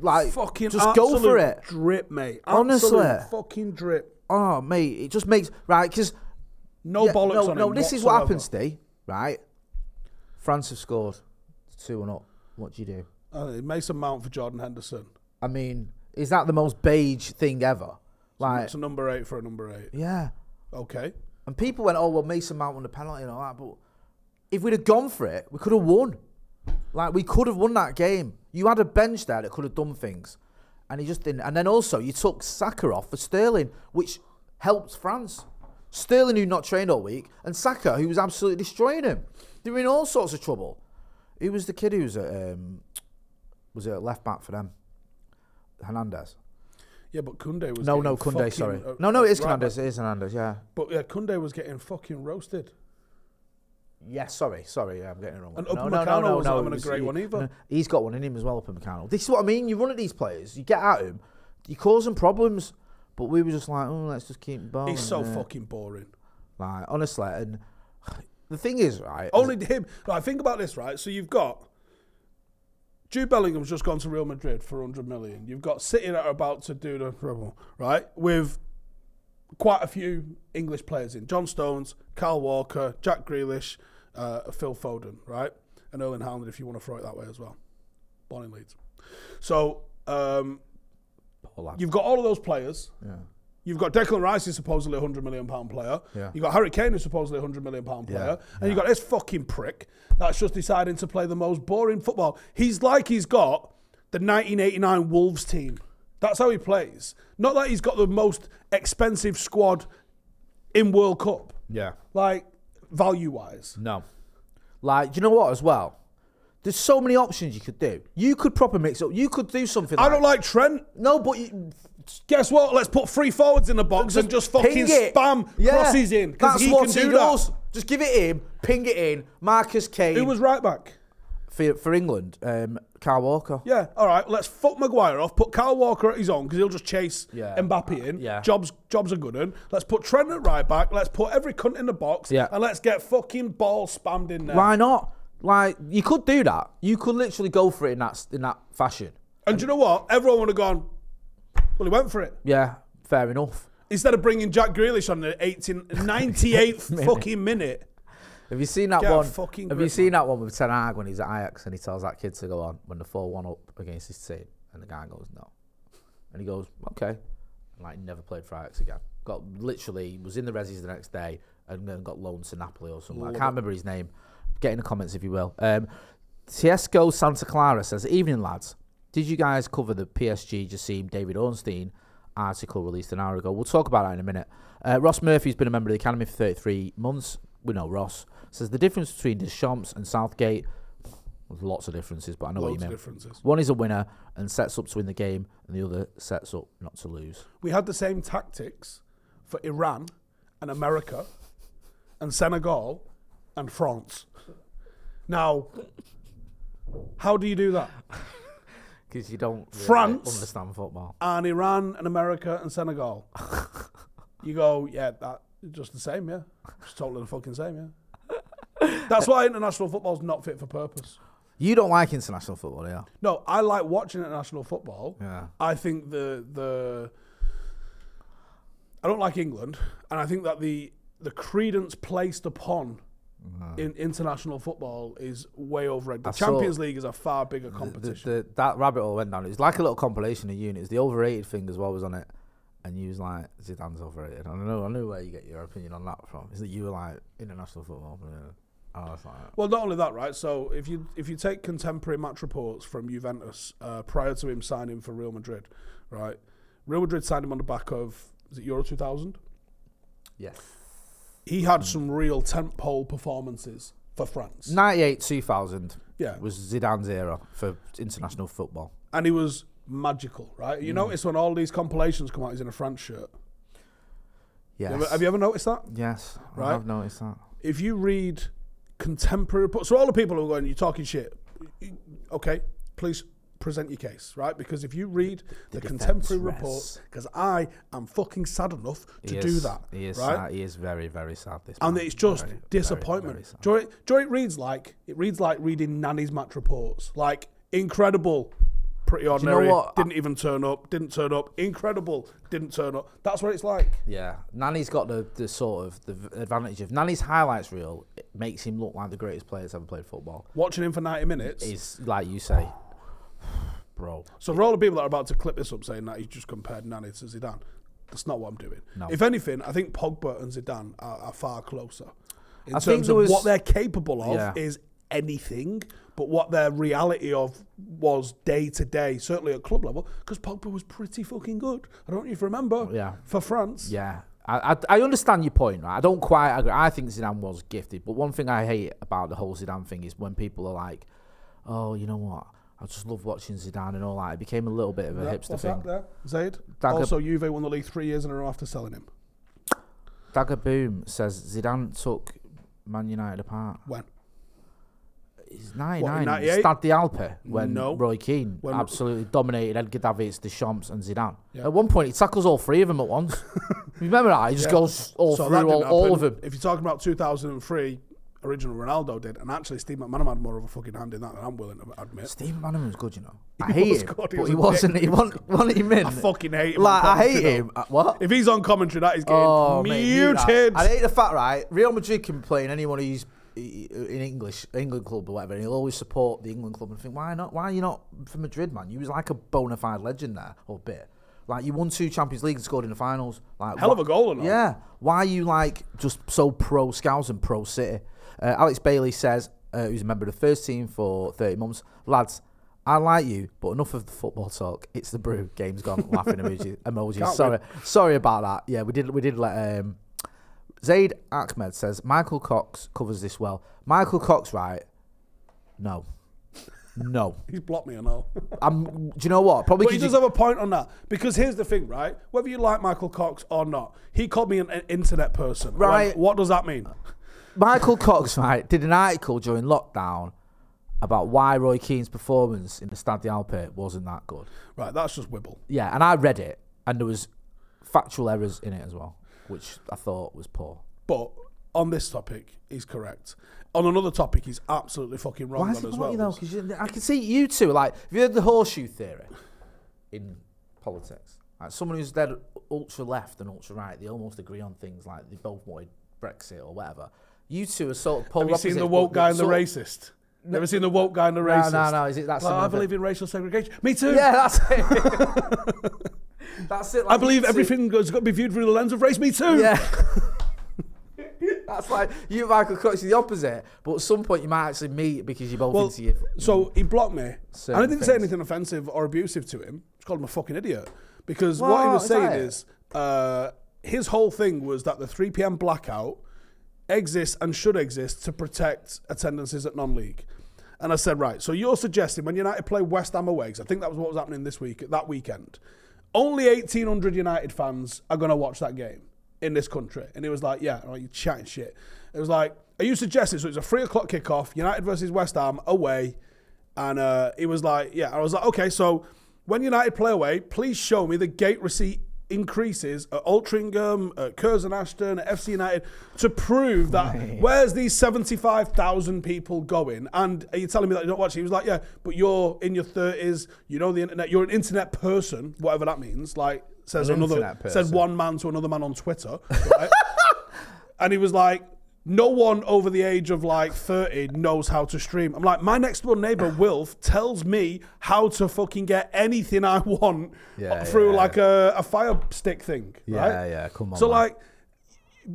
Like, fucking just go for it. Drip, mate. Honestly. Absolute fucking drip. Oh, mate, it just makes right because No bollocks no, on no. him This is what whatsoever. happens, Steve. Right? France have scored two and up. What do you do? Uh, Mason Mount for Jordan Henderson. I mean, is that the most beige thing ever? Like, It's a number eight for a number eight. yeah. Okay. And people went, "Oh well, Mason Mount won the penalty and all that," but if we'd have gone for it, we could have won. Like we could have won that game. You had a bench there that could have done things, and he just didn't. And then also you took Saka off for Sterling, which helped France. Sterling, who not trained all week, and Saka, who was absolutely destroying him. They were in all sorts of trouble. Who was the kid who was at um, was it at left back for them? Hernandez. Yeah, but Koundé was No, no, Koundé. Sorry. no, no, it is right Hernandez. It is Hernandez. Yeah. But yeah, Koundé was getting fucking roasted. Yeah, sorry, sorry, I'm getting it wrong. And no, Upamecano no, no, no, wasn't no, having a was- great he- one either. no, he's got one in him as well, Upamecano. This is what I mean. You run at these players, you get at him, you cause them problems. But we were just like, oh, let's just keep balling. He's so yeah. Uh, fucking boring. Like honestly, and the thing is, right? Only him. Right, think about this, right? So you've got Jude Bellingham's just gone to Real Madrid for 100 million. You've got City that are about to do the treble, right? With quite a few English players in John Stones, Kyle Walker, Jack Grealish, uh, Phil Foden, right? And Erling Haaland, if you want to throw it that way as well. Born in Leeds. So um, you've got all of those players. Yeah. You've got Declan Rice, who's supposedly a hundred million pound player. Yeah. You've got Harry Kane, who's supposedly a hundred million pound Yeah, player, and you've got this fucking prick that's just deciding to play the most boring football. He's like he's got the 1989 Wolves team. That's how he plays. Not that he's got the most expensive squad in World Cup, Yeah. like value wise. No. Like, do you know what? As well, there's so many options you could do. You could proper mix up. You could do something. I don't like Trent. No, but you, Guess what? Let's put three forwards in the box and just fucking it. spam Yeah. crosses in because That's he what can he do does. that. Just give it in, ping it in. Marcus Kane. Who was right back? For for England? Um, Kyle Walker. Yeah, all right. Let's fuck Maguire off. Put Kyle Walker at his own because he'll just chase Yeah. Mbappe in. Yeah. Jobs, jobs are good. Un. Let's put Trent at right back. Let's put every cunt in the box. Yeah. And let's get fucking ball spammed in there. Why not? Like you could do that. You could literally go for it in that in that fashion. And do you know what? Everyone would have gone. Well, he went for it Yeah, fair enough. instead of bringing Jack Grealish on the 18, 98th fucking minute. Have you seen that Get one? Have you seen that one with Ten Hag when he's at Ajax and he tells that kid to go on when the four one up against his team, and the guy goes no, and he goes okay, and like never played for Ajax again. Got literally was in the resis the next day and then got loaned to Napoli or something. I can't remember his name. Get in the comments if you will. Um, Tiesco Santa Clara says, "Evening lads, did you guys cover the PSG Jassim David Ornstein article released an hour ago? We'll talk about that in a minute. Uh, Ross Murphy's been a member of the academy for 33 months. We know Ross says the difference between Deschamps and Southgate. There's lots of differences, but I know what you of mean. differences. One is a winner and sets up to win the game, and the other sets up not to lose. We had the same tactics for Iran and America and Senegal and France. Now, how do you do that? Because you don't really France understand football. and Iran and America and Senegal. you go, yeah, that just the same, yeah. Totally the fucking same, yeah. That's why international football's not fit for purpose. You don't like international football, yeah? No, I like watching international football. Yeah. I think the the I don't like England, and I think that the the credence placed upon uh-huh. in international football is way overrated. The I Champions League is a far bigger The- competition. The, the, that rabbit hole went down. It was like a little compilation of units. The overrated thing as well was on it, and you was like Zidane's overrated. I don't know. I knew where you get your opinion on that from. Is that you were like international football? I was like, Well, not only that, right? So if you if you take contemporary match reports from Juventus uh, prior to him signing for Real Madrid, right? Real Madrid signed him on the back of is it Euro 2000? yes. He had some real tentpole performances for France, Ninety-eight, two thousand. Yeah. was Zidane's era for international football. and he was magical, right? You mm. notice when all these compilations come out, he's in a France shirt. Yes. You ever- have you ever noticed that? Yes, Right. I've noticed that. If you read contemporary reports, so all the people who are going, you're talking shit. Okay, please present your case, right? Because if you read the, The contemporary defence reports, because I am fucking sad enough to do that, He is right? sad. He is very, very sad. This and man. it's just Very, disappointment. very sad. do, you know what- do you know what it reads like? It reads like reading Nani's match reports. Like incredible, pretty know ordinary. what? Didn't even turn up. Didn't turn up. Incredible. Didn't turn up. That's what it's like. Yeah, Nani's got the, the sort of the advantage of Nani's highlights reel. It makes him look like the greatest player that's ever played football. Watching him for ninety minutes. Is like you say, bro. So for all the people that are about to clip this up saying that he's just compared Nani to Zidane, that's not what I'm doing. No. If anything, I think Pogba and Zidane are, are far closer in I terms of was- what they're capable of Yeah. is anything, but what their reality of was day to day, certainly at club level, because Pogba was pretty fucking good. I don't know if you remember. Yeah. For France. Yeah, I, I I understand your point, right? I don't quite agree. I think Zidane was gifted, but one thing I hate about the whole Zidane thing is when people are like, "Oh, you know what? I just love watching Zidane and all that." It became a little bit of a Yeah, hipster what's thing. that there? Zaid. Dagger- Also, Juve won the league three years in a row after selling him. Dagger Boom says Zidane took Man United apart. When? He's What, 99. in 98? Stadio delle Alpi when No. Roy Keane When- absolutely dominated Edgar Davids, Deschamps, and Zidane. Yeah. At one point, he tackles all three of them at once. remember that? He just Yeah. goes all So through all, all of them. If you're talking about 2003, original Ronaldo did, and actually Steve McManaman had more of a fucking hand in that than I'm willing to admit. Steve McManaman was good, you know. I He hate him, good, he but he wasn't. He wasn't. Wasn't him in? I fucking hate him. Like I hate him. though. What? If he's on commentary, that is getting Oh, mate, muted. I hate the fact, right? Real Madrid can play in anyone who's in English, England club or whatever, and he'll always support the England club and think, why not? Why are you not from Madrid, man? You was like a bona fide legend there, or bit. Like you won two Champions League and scored in the finals. Like Hell of a goal. Yeah. Why are you like just so pro Scouts and pro City? Uh, Alex Bailey says, uh, who's a member of the first team for 30 months, lads. I like you, but enough of the football talk. It's the brew. Game's gone. Laughing emoji. Emojis. Can't Sorry, win. sorry about that. Yeah, we did. We did let. Um, Zaid Ahmed says Michael Cox covers this well. Michael Cox, right? No, no. He's blocked me and all. I'm. Do you know what? Probably But he does you- have a point on that because here's the thing, right? Whether you like Michael Cox or not, he called me an, an internet person. Like, Right. what does that mean? Michael Cox, right, did an article during lockdown about why Roy Keane's performance in the Stadio delle Alpi wasn't that good. Right, that's just wibble. Yeah, and I read it, and there was factual errors in it as well, which I thought was poor. But on this topic, he's correct. On another topic, he's absolutely fucking wrong Why on is it as well. you though? 'Cause you- I can see you two like. Have you heard the horseshoe theory in politics? Like someone who's dead ultra left and ultra right, they almost agree on things like they both wanted Brexit or whatever. You two are sort of polar Have you seen the woke guy and the racist? Never seen the woke guy and the racist? no, no, no. is it that Well, I believe thing? in racial segregation. Me too. Yeah, that's it. that's it. I believe everything has got to be viewed through the lens of race. Me too. Yeah. That's like you, Michael Cox, is the opposite. But at some point, you might actually meet because you both Well, into your. so he blocked me, and I didn't say anything offensive or abusive to him. Just called him a fucking idiot because Well, what he was saying is uh, his whole thing was that the 3 p.m. blackout exists and should exist to protect attendances at non-league. And I said, right, so you're suggesting when United play West Ham away, 'cause I think that was what was happening this week, that weekend, only 1,800 United fans are going to watch that game in this country. And he was like, yeah, oh, you're chatting shit. It was like, are you suggesting, so it's a three o'clock kickoff, United versus West Ham away. And uh, he was like, yeah. I was like, okay, so when United play away, please show me the gate receipt increases at Altrincham, at Curzon Ashton, at FC United to prove that where's these 75,000 people going? And are you telling me that you're not watching? He was like, yeah, but you're in your 30s, you know the internet, you're an internet person, whatever that means. Like, says An another, said one man to another man on Twitter. Right? and he was like, no one over the age of like 30 knows how to stream. I'm like, my next door neighbor, Wilf, tells me how to fucking get anything I want Yeah, through yeah. like a, a fire stick thing. Yeah, right? yeah, come on, So, man. like,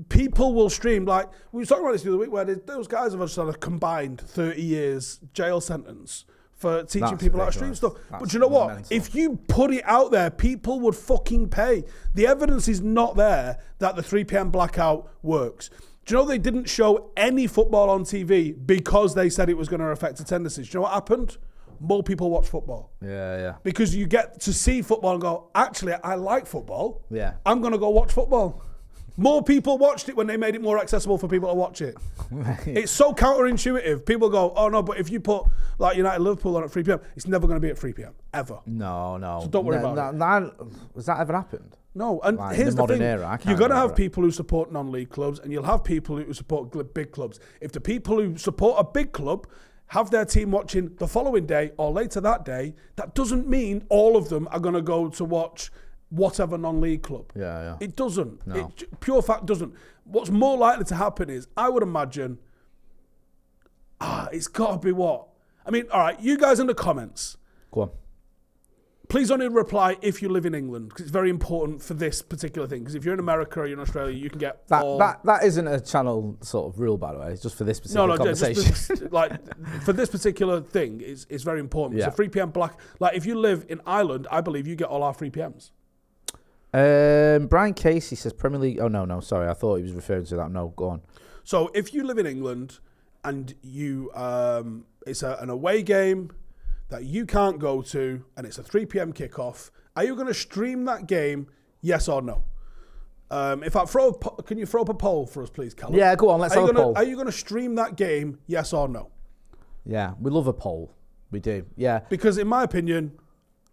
people will stream. Like, we were talking about this the other week where they- those guys have just had a combined 30 years jail sentence for teaching That's people how to stream stuff. but you know what? mental. If you put it out there, people would fucking pay. The evidence is not there that the 3 p.m. blackout works. Do you know they didn't show any football on TV because they said it was going to affect attendances? Do you know what happened? More people watch football Yeah, yeah. because you get to see football and go, actually, I like football. Yeah. I'm going to go watch football. More people watched it when they made it more accessible for people to watch it. It's so counterintuitive. People go, oh no, but if you put like United Liverpool on at 3 p.m., it's never going to be at 3 p.m. ever. No, no. So don't worry no, about no, it. no, has that ever happened? No, and Like, here's the the, thing: era, you're going to have people who support non-league clubs, and you'll have people who support big clubs. If the people who support a big club have their team watching the following day or later that day, that doesn't mean all of them are going to go to watch whatever non-league club. Yeah, yeah. It doesn't. No. It pure fact doesn't. What's more likely to happen is, I would imagine, ah, it's got to be what. I mean, all right, you guys in the comments. Go on. Please only reply if you live in England because it's very important for this particular thing. Because if you're in America or you're in Australia, you can get That, all. that that isn't a channel sort of rule, by the way. It's just for this particular no, just, conversation. just- like for this particular thing, it's, it's very important. Yeah. A 3 p.m. black. Like if you live in Ireland, I believe you get all our 3 p.m.s. Um, Brian Casey says Premier League. Oh no, no, sorry. I thought he was referring to that. No, go on. So if you live in England and you um, it's a, an away game that you can't go to and it's a 3 p.m. kickoff, are you going to stream that game? Yes or no? Um, if I throw, a po- can you throw up a poll for us, please, Callum? Yeah, go on, let's are have a gonna, poll. Are you going to stream that game? Yes or no? Yeah, we love a poll. We do. Yeah. Because in my opinion,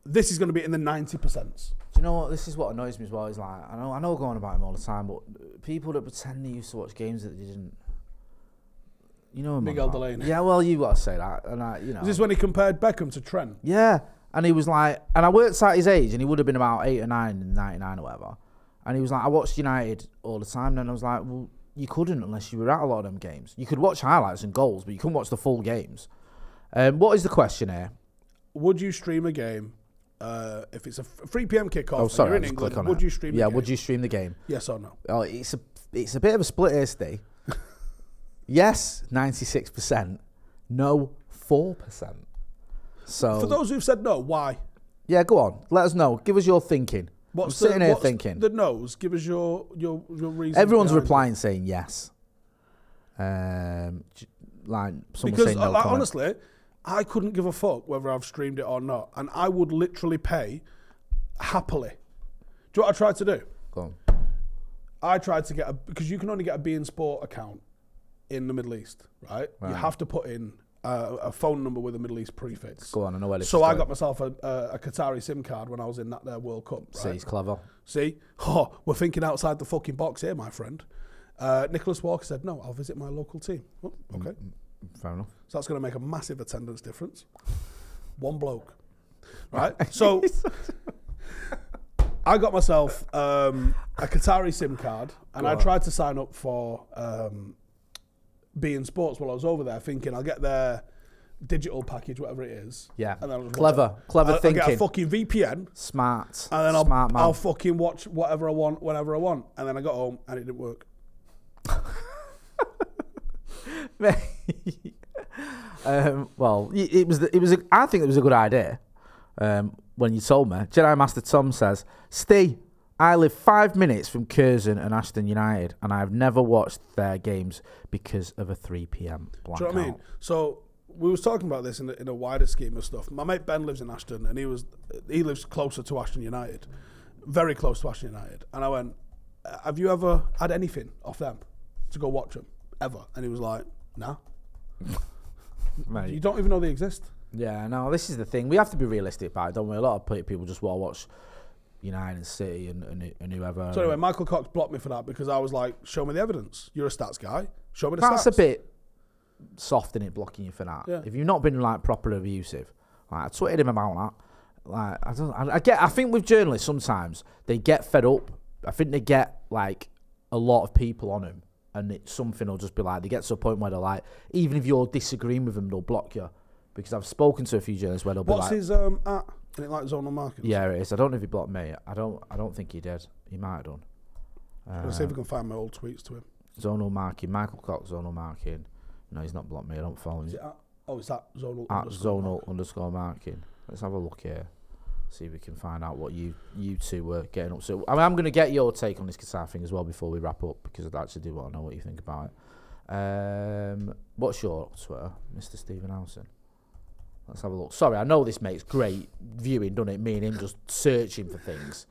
this is going to be in the 90%. Do you know what? This is what annoys me as well. Is like I know I know going about him all the time, but people that pretend they used to watch games that they didn't. You know, Miguel. Delaney. Yeah, well, you got to say that, and I, you know. Is this when he compared Beckham to Trent? Yeah, and he was like, and I worked out his age, and he would have been about eight or nine in '99 or whatever. And he was like, I watched United all the time, and I was like, well, you couldn't unless you were at a lot of them games. You could watch highlights and goals, but you couldn't watch the full games. Um, what is the question here? Would you stream a game uh, if it's a 3 p.m. kickoff? Oh, sorry, you're in England. click on Would it. you stream? Yeah, the game? would you stream the game? Yes or no? Oh, it's a it's a bit of a split here, Steve. Yes, ninety six percent. No, four percent. So For those who've said no, why? yeah, go on. Let us know. Give us your thinking. What's I'm sitting here what's thinking. The no's. Give us your your your reason. Everyone's behind replying saying yes. Um, j- like someone because saying no. like, comment. honestly, I couldn't give a fuck whether I've streamed it or not, and I would literally pay happily. Do you know what I tried to do? Go on. I tried to get a because you can only get a beIN Sport account in the Middle East, right? You have to put in uh, a phone number with a Middle East prefix. Go on, I know where So I got myself a, a, a Qatari SIM card when I was in that there World Cup. Right? See, he's clever. See, oh, we're thinking outside the fucking box here, my friend. Uh, Nicholas Walker said, "No, I'll visit my local team." Oh, okay, Fair enough. so that's going to make a massive attendance difference. One bloke, right? So I got myself um, a Qatari SIM card, and Go I on. tried to sign up for um, beIN Sports while I was over there, thinking I'll get their digital package, whatever it is. Yeah. and then Clever, watch clever I'll, I'll get a fucking VPN. Smart. And then I'll, Smart man. I'll fucking watch whatever I want whenever I want. And then I got home and it didn't work. um, well, it was. It was. A, I think it was a good idea. Um, when you told me, Jedi Master Tom says, "Steve, I live five minutes from Curzon and Ashton United, and I've never watched their games because of a 3 p.m. blackout." Do you know what I mean? So we was talking about this in a, in a wider scheme of stuff. My mate Ben lives in Ashton, and he was he lives closer to Ashton United, very close to Ashton United. And I went, "Have you ever had anything off them to go watch them ever?" And he was like, "Nah, Mate. you don't even know they exist." Yeah, no, this is the thing. We have to be realistic about it, don't we? A lot of people just want to watch United City and, and, and whoever. So anyway, Michael Cox blocked me for that because I was like, "Show me the evidence. You're a stats guy. Show me the That's stats." That's a bit soft in it, blocking you for that. Yeah. If you've not been like properly abusive, like I tweeted him about that. Like I don't, I, I get. I think with journalists sometimes they get fed up. I think they get like a lot of people on them, and it, something will just be like they get to a point where they're like, even if you're disagreeing with them, they'll block you. Because I've spoken to a few journalists where they'll be What's like, his um at? Isn't it like zonal markings? "Yeah, it is." I don't know if he blocked me. I don't. I don't think he did. He might have done. Let's see if we can find my old tweets to him. Zonal marking, Michael Cox zonal marking. No, he's not blocked me. I don't follow him. Is it at, oh, it's that zonal at underscore zonal underscore marking. Let's have a look here. See if we can find out what you you two were getting up to. I mean, I'm going to get your take on this Qatar thing as well before we wrap up because I'd actually do want to know what you think about it. Um, what's your Twitter, Mr. Stephen Howson? Let's have a look. Sorry, I know this makes great viewing, doesn't it? Me and him just searching for things.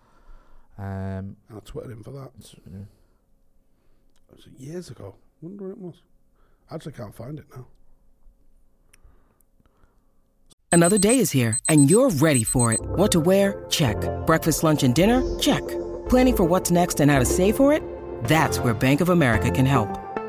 Um, I tweeted him for that. It was years ago. Wonder when it was. I actually can't find it now. Another day is here, and you're ready for it. What to wear? Check. Breakfast, lunch, and dinner? Check. Planning for what's next and how to save for it? That's where Bank of America can help.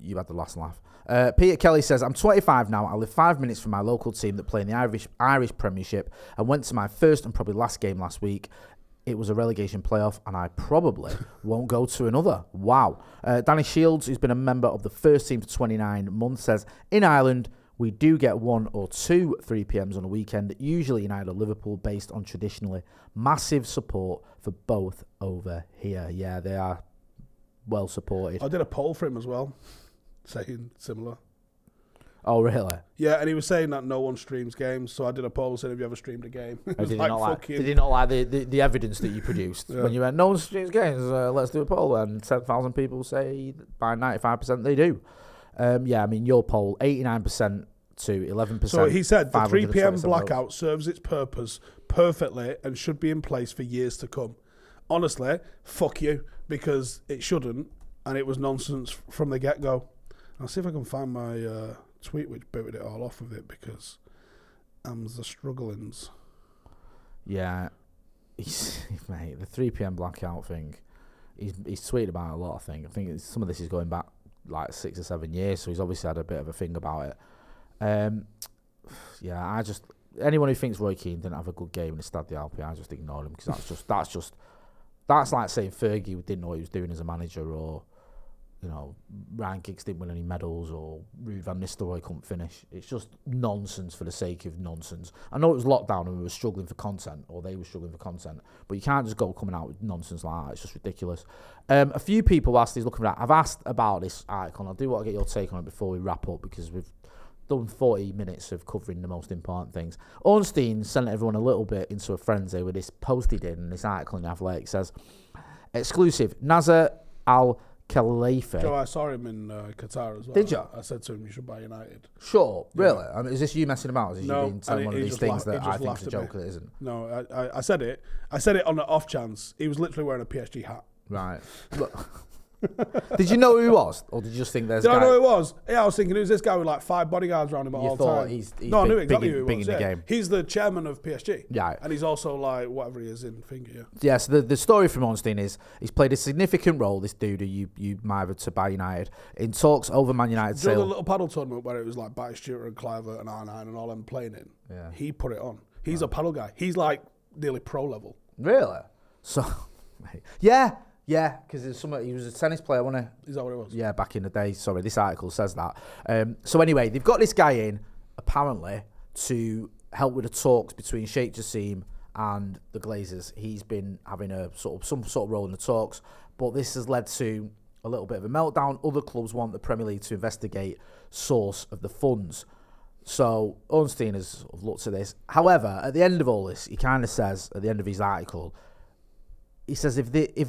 you had the last laugh. Uh, Peter Kelly says, "I'm 25 now. I live five minutes from my local team that play in the Irish Irish Premiership, and went to my first and probably last game last week. it was a relegation playoff, and I probably won't go to another. Wow. Uh, Danny Shields, who's been a member of the first team for 29 months, says in Ireland, we do get one or two 3 p.m.s on a weekend, usually United or Liverpool, based on traditionally massive support for both over here. Yeah, they are well supported. I did a poll for him as well, saying similar. Oh, really? Yeah, and he was saying that no one streams games, so I did a poll saying, "Have you ever streamed a game?" It Oh, was did, like, he not like, did he not like the, the, the evidence that you produced Yeah. when you went, no one streams games, uh, let's do a poll? And 10,000 people say by 95% they do. Um, yeah, I mean, your poll, 89% to 11%. So he said the 3 p.m. 527 votes. blackout serves its purpose perfectly and should be in place for years to come. Honestly, fuck you, because it shouldn't, and it was nonsense from the get go. I'll see if I can find my uh, tweet which booted it all off of it because I'm the strugglings. Yeah, he's, mate, the 3 p.m. blackout thing, he's, he's tweeted about a lot, I think. I think some of this is going back like six or seven years, so he's obviously had a bit of a thing about it. Um, yeah, I just anyone who thinks Roy Keane didn't have a good game in the Stade Alpi, I just ignore him because that's just that's just that's like saying Fergie didn't know what he was doing as a manager, or you know Ryan Giggs didn't win any medals, or Ruud van Nistelrooy couldn't finish. It's just nonsense for the sake of nonsense. I know it was lockdown and we were struggling for content, or they were struggling for content, but you can't just go coming out with nonsense like that. It's just ridiculous. Um, a few people asked, he's looking at. I've asked about this icon. I do want to get your take on it before we wrap up because we've done 40 minutes of covering the most important things. Ornstein sent everyone a little bit into a frenzy with this post he did and this article in Athletic says, exclusive, Nasser Al Khelaifi. Joe, I saw him in uh, Qatar as well. Did you? I said to him, "You should buy United." Sure, really? I mean, is this you messing about? Is No, you being telling one of these things that I think is a joke me. that isn't? No, I, I, I said it. I said it on an off chance. He was literally wearing a PSG hat. Right. Look. did you know who he was? Or did you just think there's Did a I guy? know who it was? Yeah, I was thinking, who's this guy with like five bodyguards around him at You all thought time? he's- he's no, I big- knew big exactly in- who he big was. in the yeah. game. He's the chairman of PSG. Yeah. And he's also like whatever he is in finger. Yeah. Yeah, so the, the story from Ornstein is he's played a significant role, this dude who you, you might to buy United, in talks over Man United Do you know the little paddle tournament where it was like Stewart and Cliver and R9 and all them playing in? Yeah. He put it on. He's a paddle guy. He's like nearly pro level. Really? So, yeah, yeah, because there's some. He was a tennis player, wasn't he? Is that what it was? Yeah, back in the day. Sorry, this article says that. Um, so anyway, they've got this guy in apparently to help with the talks between Sheikh Jassim and the Glazers. He's been having a sort of some sort of role in the talks, but this has led to a little bit of a meltdown. Other clubs want the Premier League to investigate source of the funds. So Ornstein has looked at this. However, at the end of all this, he kind of says at the end of his article, he says if the if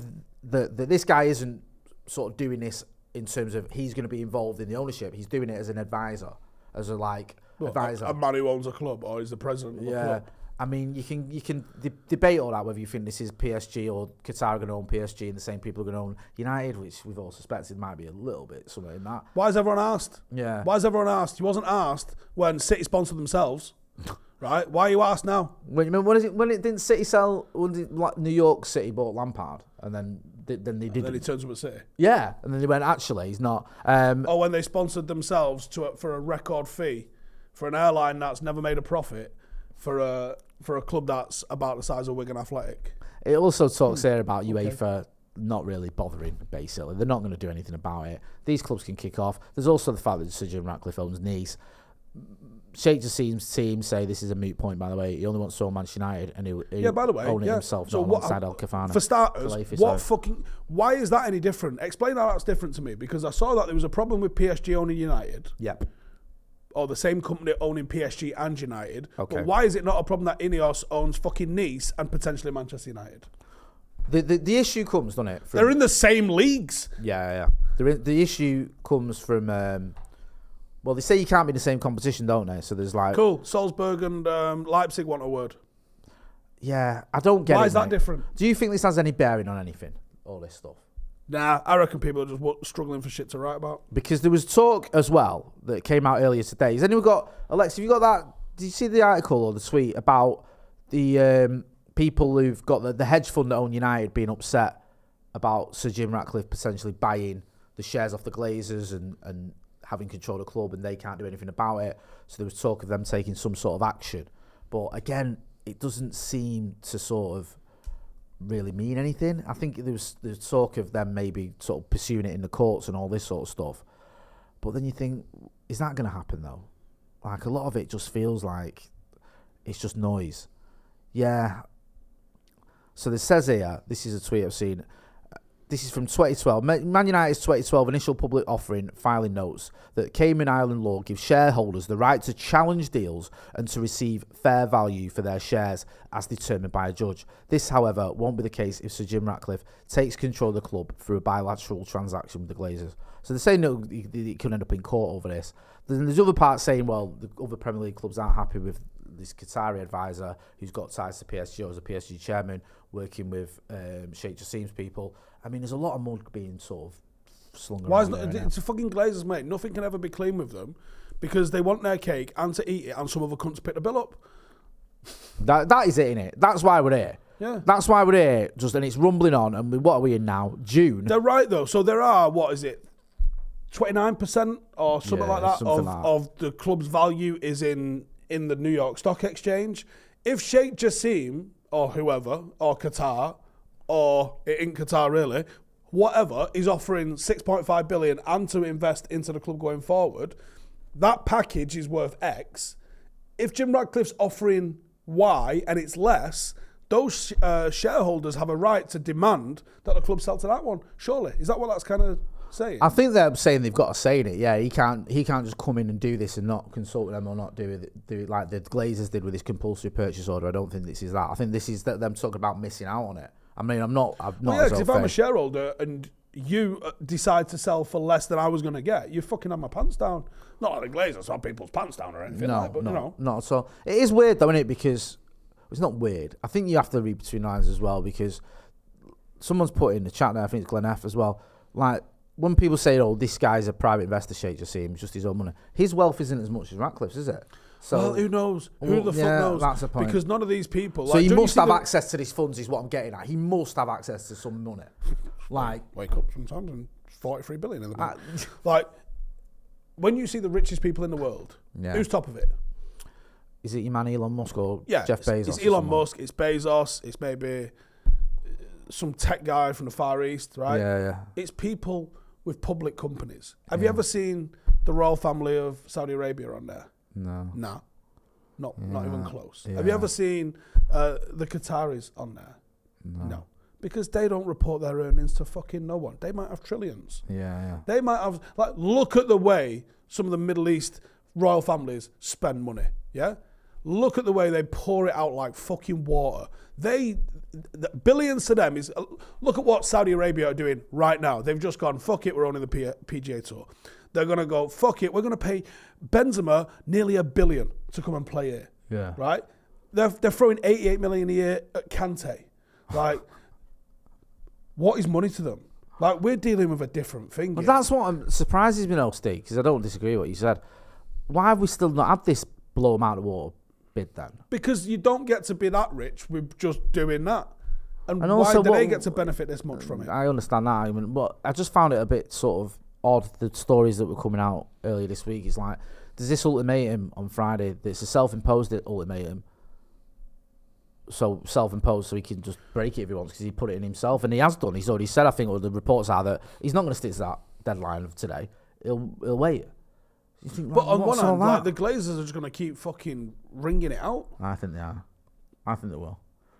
the, the this guy isn't sort of doing this in terms of he's going to be involved in the ownership, he's doing it as an advisor, as a like advisor. a, a man who owns a club or is the president yeah, club. I mean you can you can de- debate all that whether you think this is PSG or Qatar are going to own PSG and the same people are going to own United, which we've all suspected might be a little bit somewhere in that. Why is everyone asked? Yeah. Why is everyone asked? He wasn't asked when City sponsored themselves, right? Why are you asked now? When, when, when, is it, when it didn't City sell, when did like, New York City bought Lampard, and then they, then they did. then he turns up at City. Yeah, and then they went. Actually, he's not. Um, Or when they sponsored themselves to a, for a record fee for an airline that's never made a profit for a for a club that's about the size of Wigan Athletic. It also talks Hmm. there about UEFA not really bothering. Basically, they're not going to do anything about it. These clubs can kick off. There's also the fact that Sir Jim Ratcliffe owns Nice. Sheikh Jassim's team say this is a moot point. By the way, he only wants to own Manchester United, and he, he Yeah, by the way, it yeah. himself, So not what- alongside El Kafana. For starters, Khelaifi, what fucking? Why is that any different? Explain how that's different to me because I saw that there was a problem with PSG owning United. Yep. Or the same company owning PSG and United. Okay. But why is it not a problem that Ineos owns fucking Nice and potentially Manchester United? The, the the issue comes, doesn't it? from- They're in the same leagues. Yeah, yeah. The the issue comes from. Um, well, they say you can't be in the same competition, don't they? So there's like, Cool. Salzburg and um, Leipzig want a word. yeah, I don't get. Why it, is that mate. different? Do you think this has any bearing on anything? All this stuff. Nah, I reckon people are just wa- struggling for shit to write about. Because there was talk as well that came out earlier today. Has anyone got Alexa? Have you got that? Did you see the article or the tweet about the um, people who've got the, the hedge fund that own United being upset about Sir Jim Ratcliffe potentially buying the shares off the Glazers and, and having control of the club and they can't do anything about it. So there was talk of them taking some sort of action. But again, it doesn't seem to sort of really mean anything. I think there was the talk of them maybe sort of pursuing it in the courts and all this sort of stuff. But then you think, is that going to happen though? Like a lot of it just feels like it's just noise. Yeah. So this says here, this is a tweet I've seen. This is from 2012. Man United's 2012 initial public offering filing notes that Cayman Island law gives shareholders the right to challenge deals and to receive fair value for their shares as determined by a judge. This, however, won't be the case if Sir Jim Ratcliffe takes control of the club through a bilateral transaction with the Glazers. So they're saying he- he could end up in court over this. Then there's other parts saying, well, the other Premier League clubs aren't happy with this Qatari advisor who's got ties to PSG as a PSG chairman, working with um, Sheikh Jassim's people. I mean, there's a lot of mud being sort of slung Why is around. not, there now. it's a fucking Glazers, mate. Nothing can ever be clean with them because they want their cake and to eat it, and some other cunts pick the bill up. That that is it, innit? That's why we're here. Yeah. That's why we're here. Just and it's rumbling on. And we, what are we in now? June. They're right though. So there are what is it, twenty nine percent or something Yeah, like that something of like that. of the club's value is in in the New York Stock Exchange. If Sheikh Jassim or whoever or Qatar or in Qatar really, whatever is offering six point five billion and to invest into the club going forward, that package is worth X. If Jim Ratcliffe's offering Y and it's less, those uh, shareholders have a right to demand that the club sell to that one. Surely, is that what that's kind of saying? I think they're saying they've got to say it. Yeah, he can't. He can't just come in and do this and not consult them or not do it. Do it like the Glazers did with his compulsory purchase order. I don't think this is that. I think this is that them talking about missing out on it. I mean, I'm not. I'm not. well, yeah, if I'm a shareholder and you uh, decide to sell for less than I was going to get, you fucking have my pants down. Not like the Glazers have people's pants down or anything no, like that, but no, you know. at all. It is weird though, isn't it? Because it's not weird. I think you have to read between lines as well because someone's put in the chat there. I think it's Glenn F as well. Like when people say, "Oh, this guy's a private investor," Sheikh Jassim, it's just his own money. His wealth isn't as much as Ratcliffe's, is it? So well, who knows? Who Well, the fuck yeah, knows? That's the point. Because none of these people. so like, he you must have the- access to these funds. Is what I'm getting at. He must have access to some money. Like wake up sometimes and 43 billion in the bank. Uh, like when you see the richest people in the world, Yeah. who's top of it? is it your man Elon Musk or Yeah, Jeff Bezos? It's or Elon someone? Musk. It's Bezos. It's maybe uh, some tech guy from the Far East, right? Yeah, yeah. It's people with public companies. Have you ever seen the royal family of Saudi Arabia on there? No. Nah, not not even close. yeah. Have you ever seen uh, the Qataris on there? No. Because they don't report their earnings to fucking no one. They might have trillions. Yeah, yeah. They might have like look at the way some of the Middle East royal families spend money. Yeah, look at the way they pour it out like fucking water. They the billions to them is look at what Saudi Arabia are doing right now. They've just gone fuck it. We're owning the P- PGA Tour. They're gonna go fuck it. We're gonna pay Benzema nearly a billion to come and play here. Yeah. Right. They're they're throwing 88 million a year at Kante. Like, what is money to them? Like we're dealing with a different thing. But here. that's what I'm, surprises me though, Steve, because I don't disagree with what you said. Why have we still not had this blow 'em out of water bid then? because you don't get to be that rich with just doing that. And, And why also do what- they get to benefit this much from it? I understand that argument, but I just found it a bit sort of odd. The stories that were coming out earlier this week. It's like there's this ultimatum on Friday. It's a self-imposed ultimatum. So self-imposed, so he can just break it if he wants because he put it in himself, and he has done. He's already said, I think, or the reports are that he's not going to stick to that deadline of today. He'll he'll wait. Think, But on one hand, like the Glazers are just going to keep fucking ringing it out. I think they are. I think they will.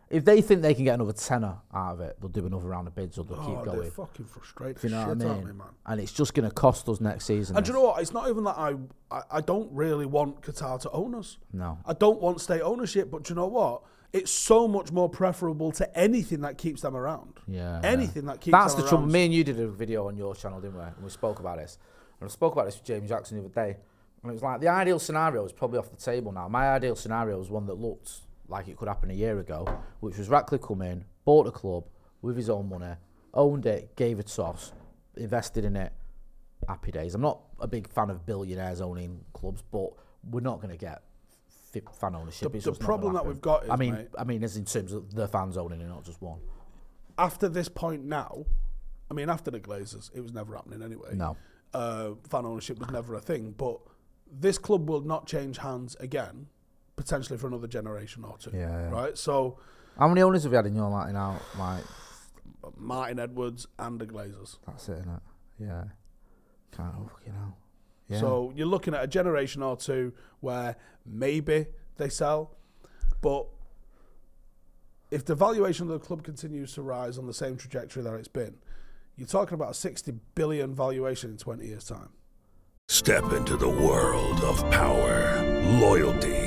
If they think they can get another tenner out of it, they'll do another round of bids or they'll Oh, keep they're going. fucking frustrated. You know what I mean? man? And it's just going to cost us next season. And do you know what? It's not even that I, I I don't really want Qatar to own us. No. I don't want state ownership, but do you know what? It's so much more preferable to anything that keeps them around. Yeah. Anything that keeps That's them the trouble. Me and you did a video on your channel, didn't we? And we spoke about this. And I spoke about this with James Jackson the other day. And it was like the ideal scenario is probably off the table now. My ideal scenario is one that looked like it could happen a year ago, which was Ratcliffe come in, bought a club with his own money, owned it, gave a toss, invested in it. Happy days. I'm not a big fan of billionaires owning clubs, but we're not going to get fan ownership. The- the problem that we've got I mean, mate- I mean, as in terms of the fans owning it, not just one. after this point now, I mean, after the Glazers, it was never happening anyway. No. Uh, fan ownership was never a thing. But this club will not change hands again, potentially for another generation or two. Yeah, yeah. Right? So How many owners have you had in your like now? Like Martin Edwards and the Glazers. that's it, innit? Yeah. Kind of you know. Yeah. So you're looking at a generation or two where maybe they sell, but if the valuation of the club continues to rise on the same trajectory that it's been, you're talking about a 60 billion valuation in 20 years' time. Step into the world of power, loyalty,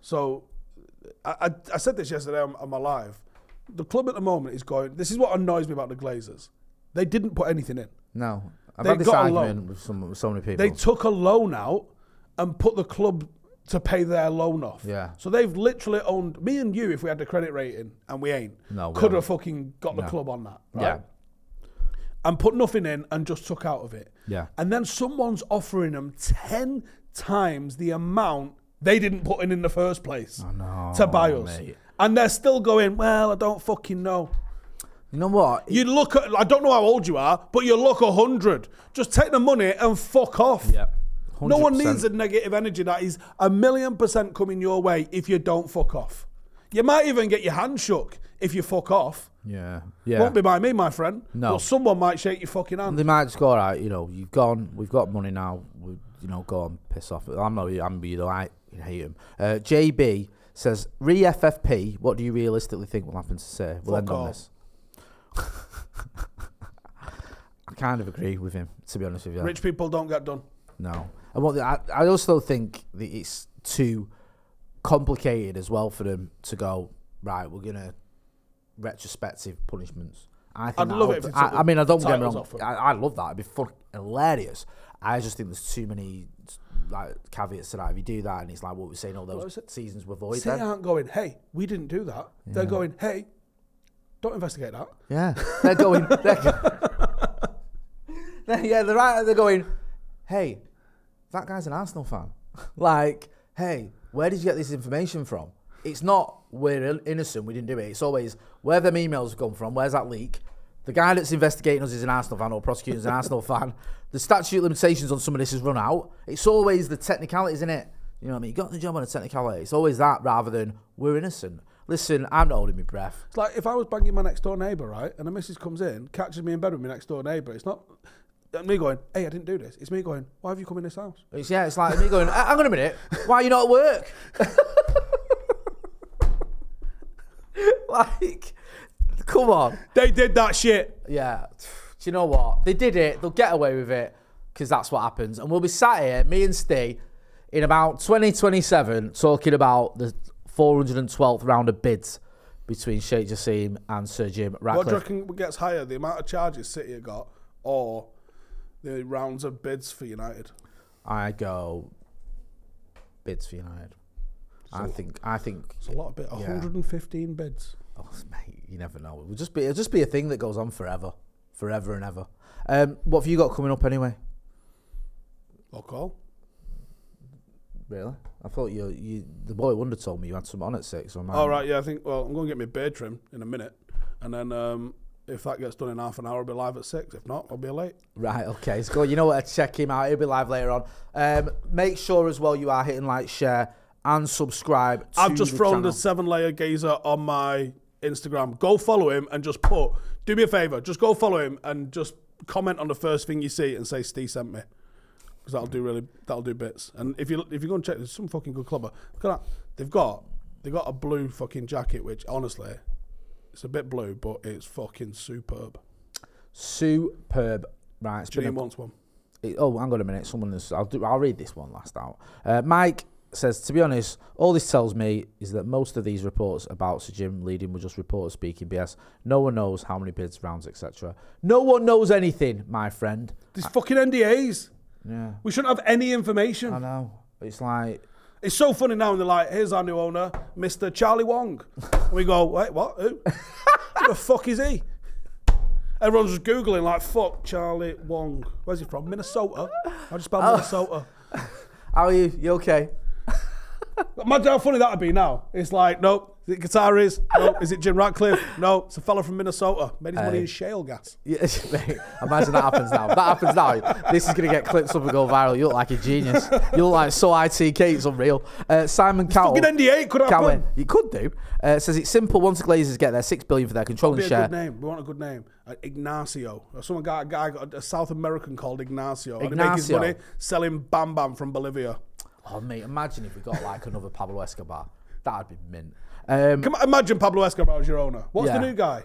So I, I, I said this yesterday on, on my live. The club at the moment is going. This is what annoys me about the Glazers. They didn't put anything in. No. I've They had this got a argument loan. with, some, with so many people. They took a loan out and put the club to pay their loan off. Yeah. So they've literally owned me and you if we had the credit rating and we ain't. No, Could have fucking got the No. club on that. Right? Yeah. And put nothing in and just took out of it. Yeah. And then someone's offering them ten times the amount they didn't put in in the first place know, to buy us. mate. And they're still going, well, I don't fucking know. You know what? You look at, I don't know how old you are, but you look 100. Just take the money and fuck off. Yeah. No one 100%. needs a negative energy that is a million percent coming your way if you don't fuck off. You might even get your hand shook if you fuck off. Yeah. Yeah. Won't be by me, my friend. No. But someone might shake your fucking hand. They might just go, all right, you know, you've gone, we've got money now, we, you know, go on, piss off. I'm not, I'm, you know, I hate him. Uh, JB says, re FFP, what do you realistically think will happen to say? We'll Fuck end on all. this. I kind of agree with him, to be honest with you. Rich people don't get done. No. And what I, I also think that it's too complicated as well for them to go, right, we're going to retrospective punishments. I think I'd love it if they I, took I mean, I don't get me titles wrong. off. I, I love that. It'd be fucking hilarious. I just think there's too many like caveats to that. If you do that and it's like what we're saying, all those seasons were void. They Then. aren't going, hey, we didn't do that. They're going, hey, don't investigate that. Yeah, they're going. They're, they're- yeah, they're right. They're going. Hey, that guy's an Arsenal fan. like, hey, where did you get this information from? It's not we're innocent. We didn't do it. It's always where them emails come from. Where's that leak? The guy that's investigating us is an Arsenal fan or prosecuting is an Arsenal fan. The statute limitations on some of this has run out. It's always the technicalities, isn't it? You know what I mean? You got the job on a technicality. It's always that rather than we're innocent. Listen, I'm not holding my breath. It's like if I was banging my next door neighbour, right, and the missus comes in, catches me in bed with my next door neighbour, it's not me going, hey, I didn't do this. It's me going, why have you come in this house? It's, yeah, it's like me going, "Uh, hang on a minute, why are you not at work? like, come on. They did that shit. Yeah. Do you know what? They did it. They'll get away with it because that's what happens. And we'll be sat here, me and Steve, in about 2027 talking about the 412th round of bids between Sheikh Jassim and Sir Jim What do you Ratcliffe. reckon gets higher, the amount of charges City have got or the rounds of bids for United? I go bids for United. I think. I think It's a lot of bids. yeah. 115 bids. Oh, mate, you never know. It'll just be it'll just be a thing that goes on forever, forever and ever. Um, what have you got coming up anyway? Fuck all. Really? I thought you you the boy wonder told me you had some on at six. So I might- All right, yeah, I think, well, I'm going to get my beard trim in a minute. And then um, if that gets done in half an hour, I'll be live at six. If not, I'll be late. Right, okay. So you know what? Check him out. He'll be live later on. Um, make sure as well you are hitting like, share, and subscribe. To I've just the thrown channel. the seven layer gazer on my Instagram. Go follow him and just put, do me a favor, just go follow him and just comment on the first thing you see and say Steve sent me. Because that'll do really, that'll do bits. And if you if you go and check, there's some fucking good clubber. Look at that. They've got they've got a blue fucking jacket, which honestly, it's a bit blue, but it's fucking superb. Superb. Right, it's been a- wants one. It- oh, hang on a minute. Someone has. I'll do. I'll read this one last out. Uh, Mike says, to be honest, all this tells me is that most of these reports about Sir Jim leading were just reporters speaking BS. No one knows how many bids, rounds, etc. No one knows anything, my friend. These fucking NDAs. Yeah. We shouldn't have any information. I know. It's like It's so funny now, and they're like, "Here's our new owner, Mr. Charlie Wong." And we go, "Wait, what? Who? Who the fuck is he?" Everyone's just googling like, "Fuck Charlie Wong." Where's he from? Minnesota. I just spell Oh. Minnesota. How are you? You okay? Imagine how funny that'd be now. It's like, nope. Is it Qataris? Nope. Is it Jim Ratcliffe? No. It's a fella from Minnesota. Made his money in shale gas. Yes, mate. Imagine that happens now. That happens now. This is going to get clips up and go viral. You look like a genius. You look like so ITK. It's unreal. Uh, Simon Cowell. fucking NDA could happen. Cowan, You could do. Uh, says it's simple. Once the Glazers get their six billion for their controlling a share. good name. We want a good name. Uh, Ignacio. Or Some guy, guy got a South American called Ignacio. And he make his money selling Bam Bam from Bolivia. Oh mate, imagine if we got like another Pablo Escobar. That'd be mint. Um, Come on, imagine Pablo Escobar as your owner. What's Yeah. the new guy?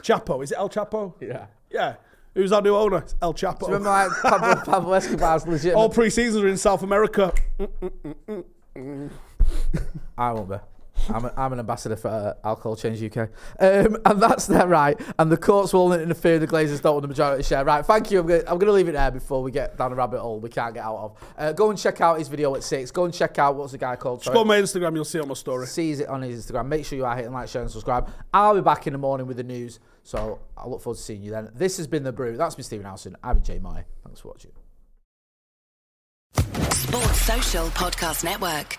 Chapo. Is it El Chapo? Yeah. Yeah. Who's our new owner? It's El Chapo. do you remember like Pablo, Pablo Escobar's legit? All pre-seasons are in South America. I won't be. I'm, a, I'm an ambassador for uh, Alcohol Change UK. Um, and that's their right. And the courts will interfere. The Glazers don't want the majority share. Right, thank you. I'm going I'm to leave it there before we get down a rabbit hole we can't get out of. Uh, go and check out his video at six. Go and check out what's the guy called? Just go on my Instagram, you'll see it on my story. Sees it on his Instagram. Make sure you are hitting like, share, and subscribe. I'll be back in the morning with the news. So I look forward to seeing you then. This has been The Brew. That's been Stephen Howson. I've been Jay Motty. Thanks for watching. Sports Social Podcast Network.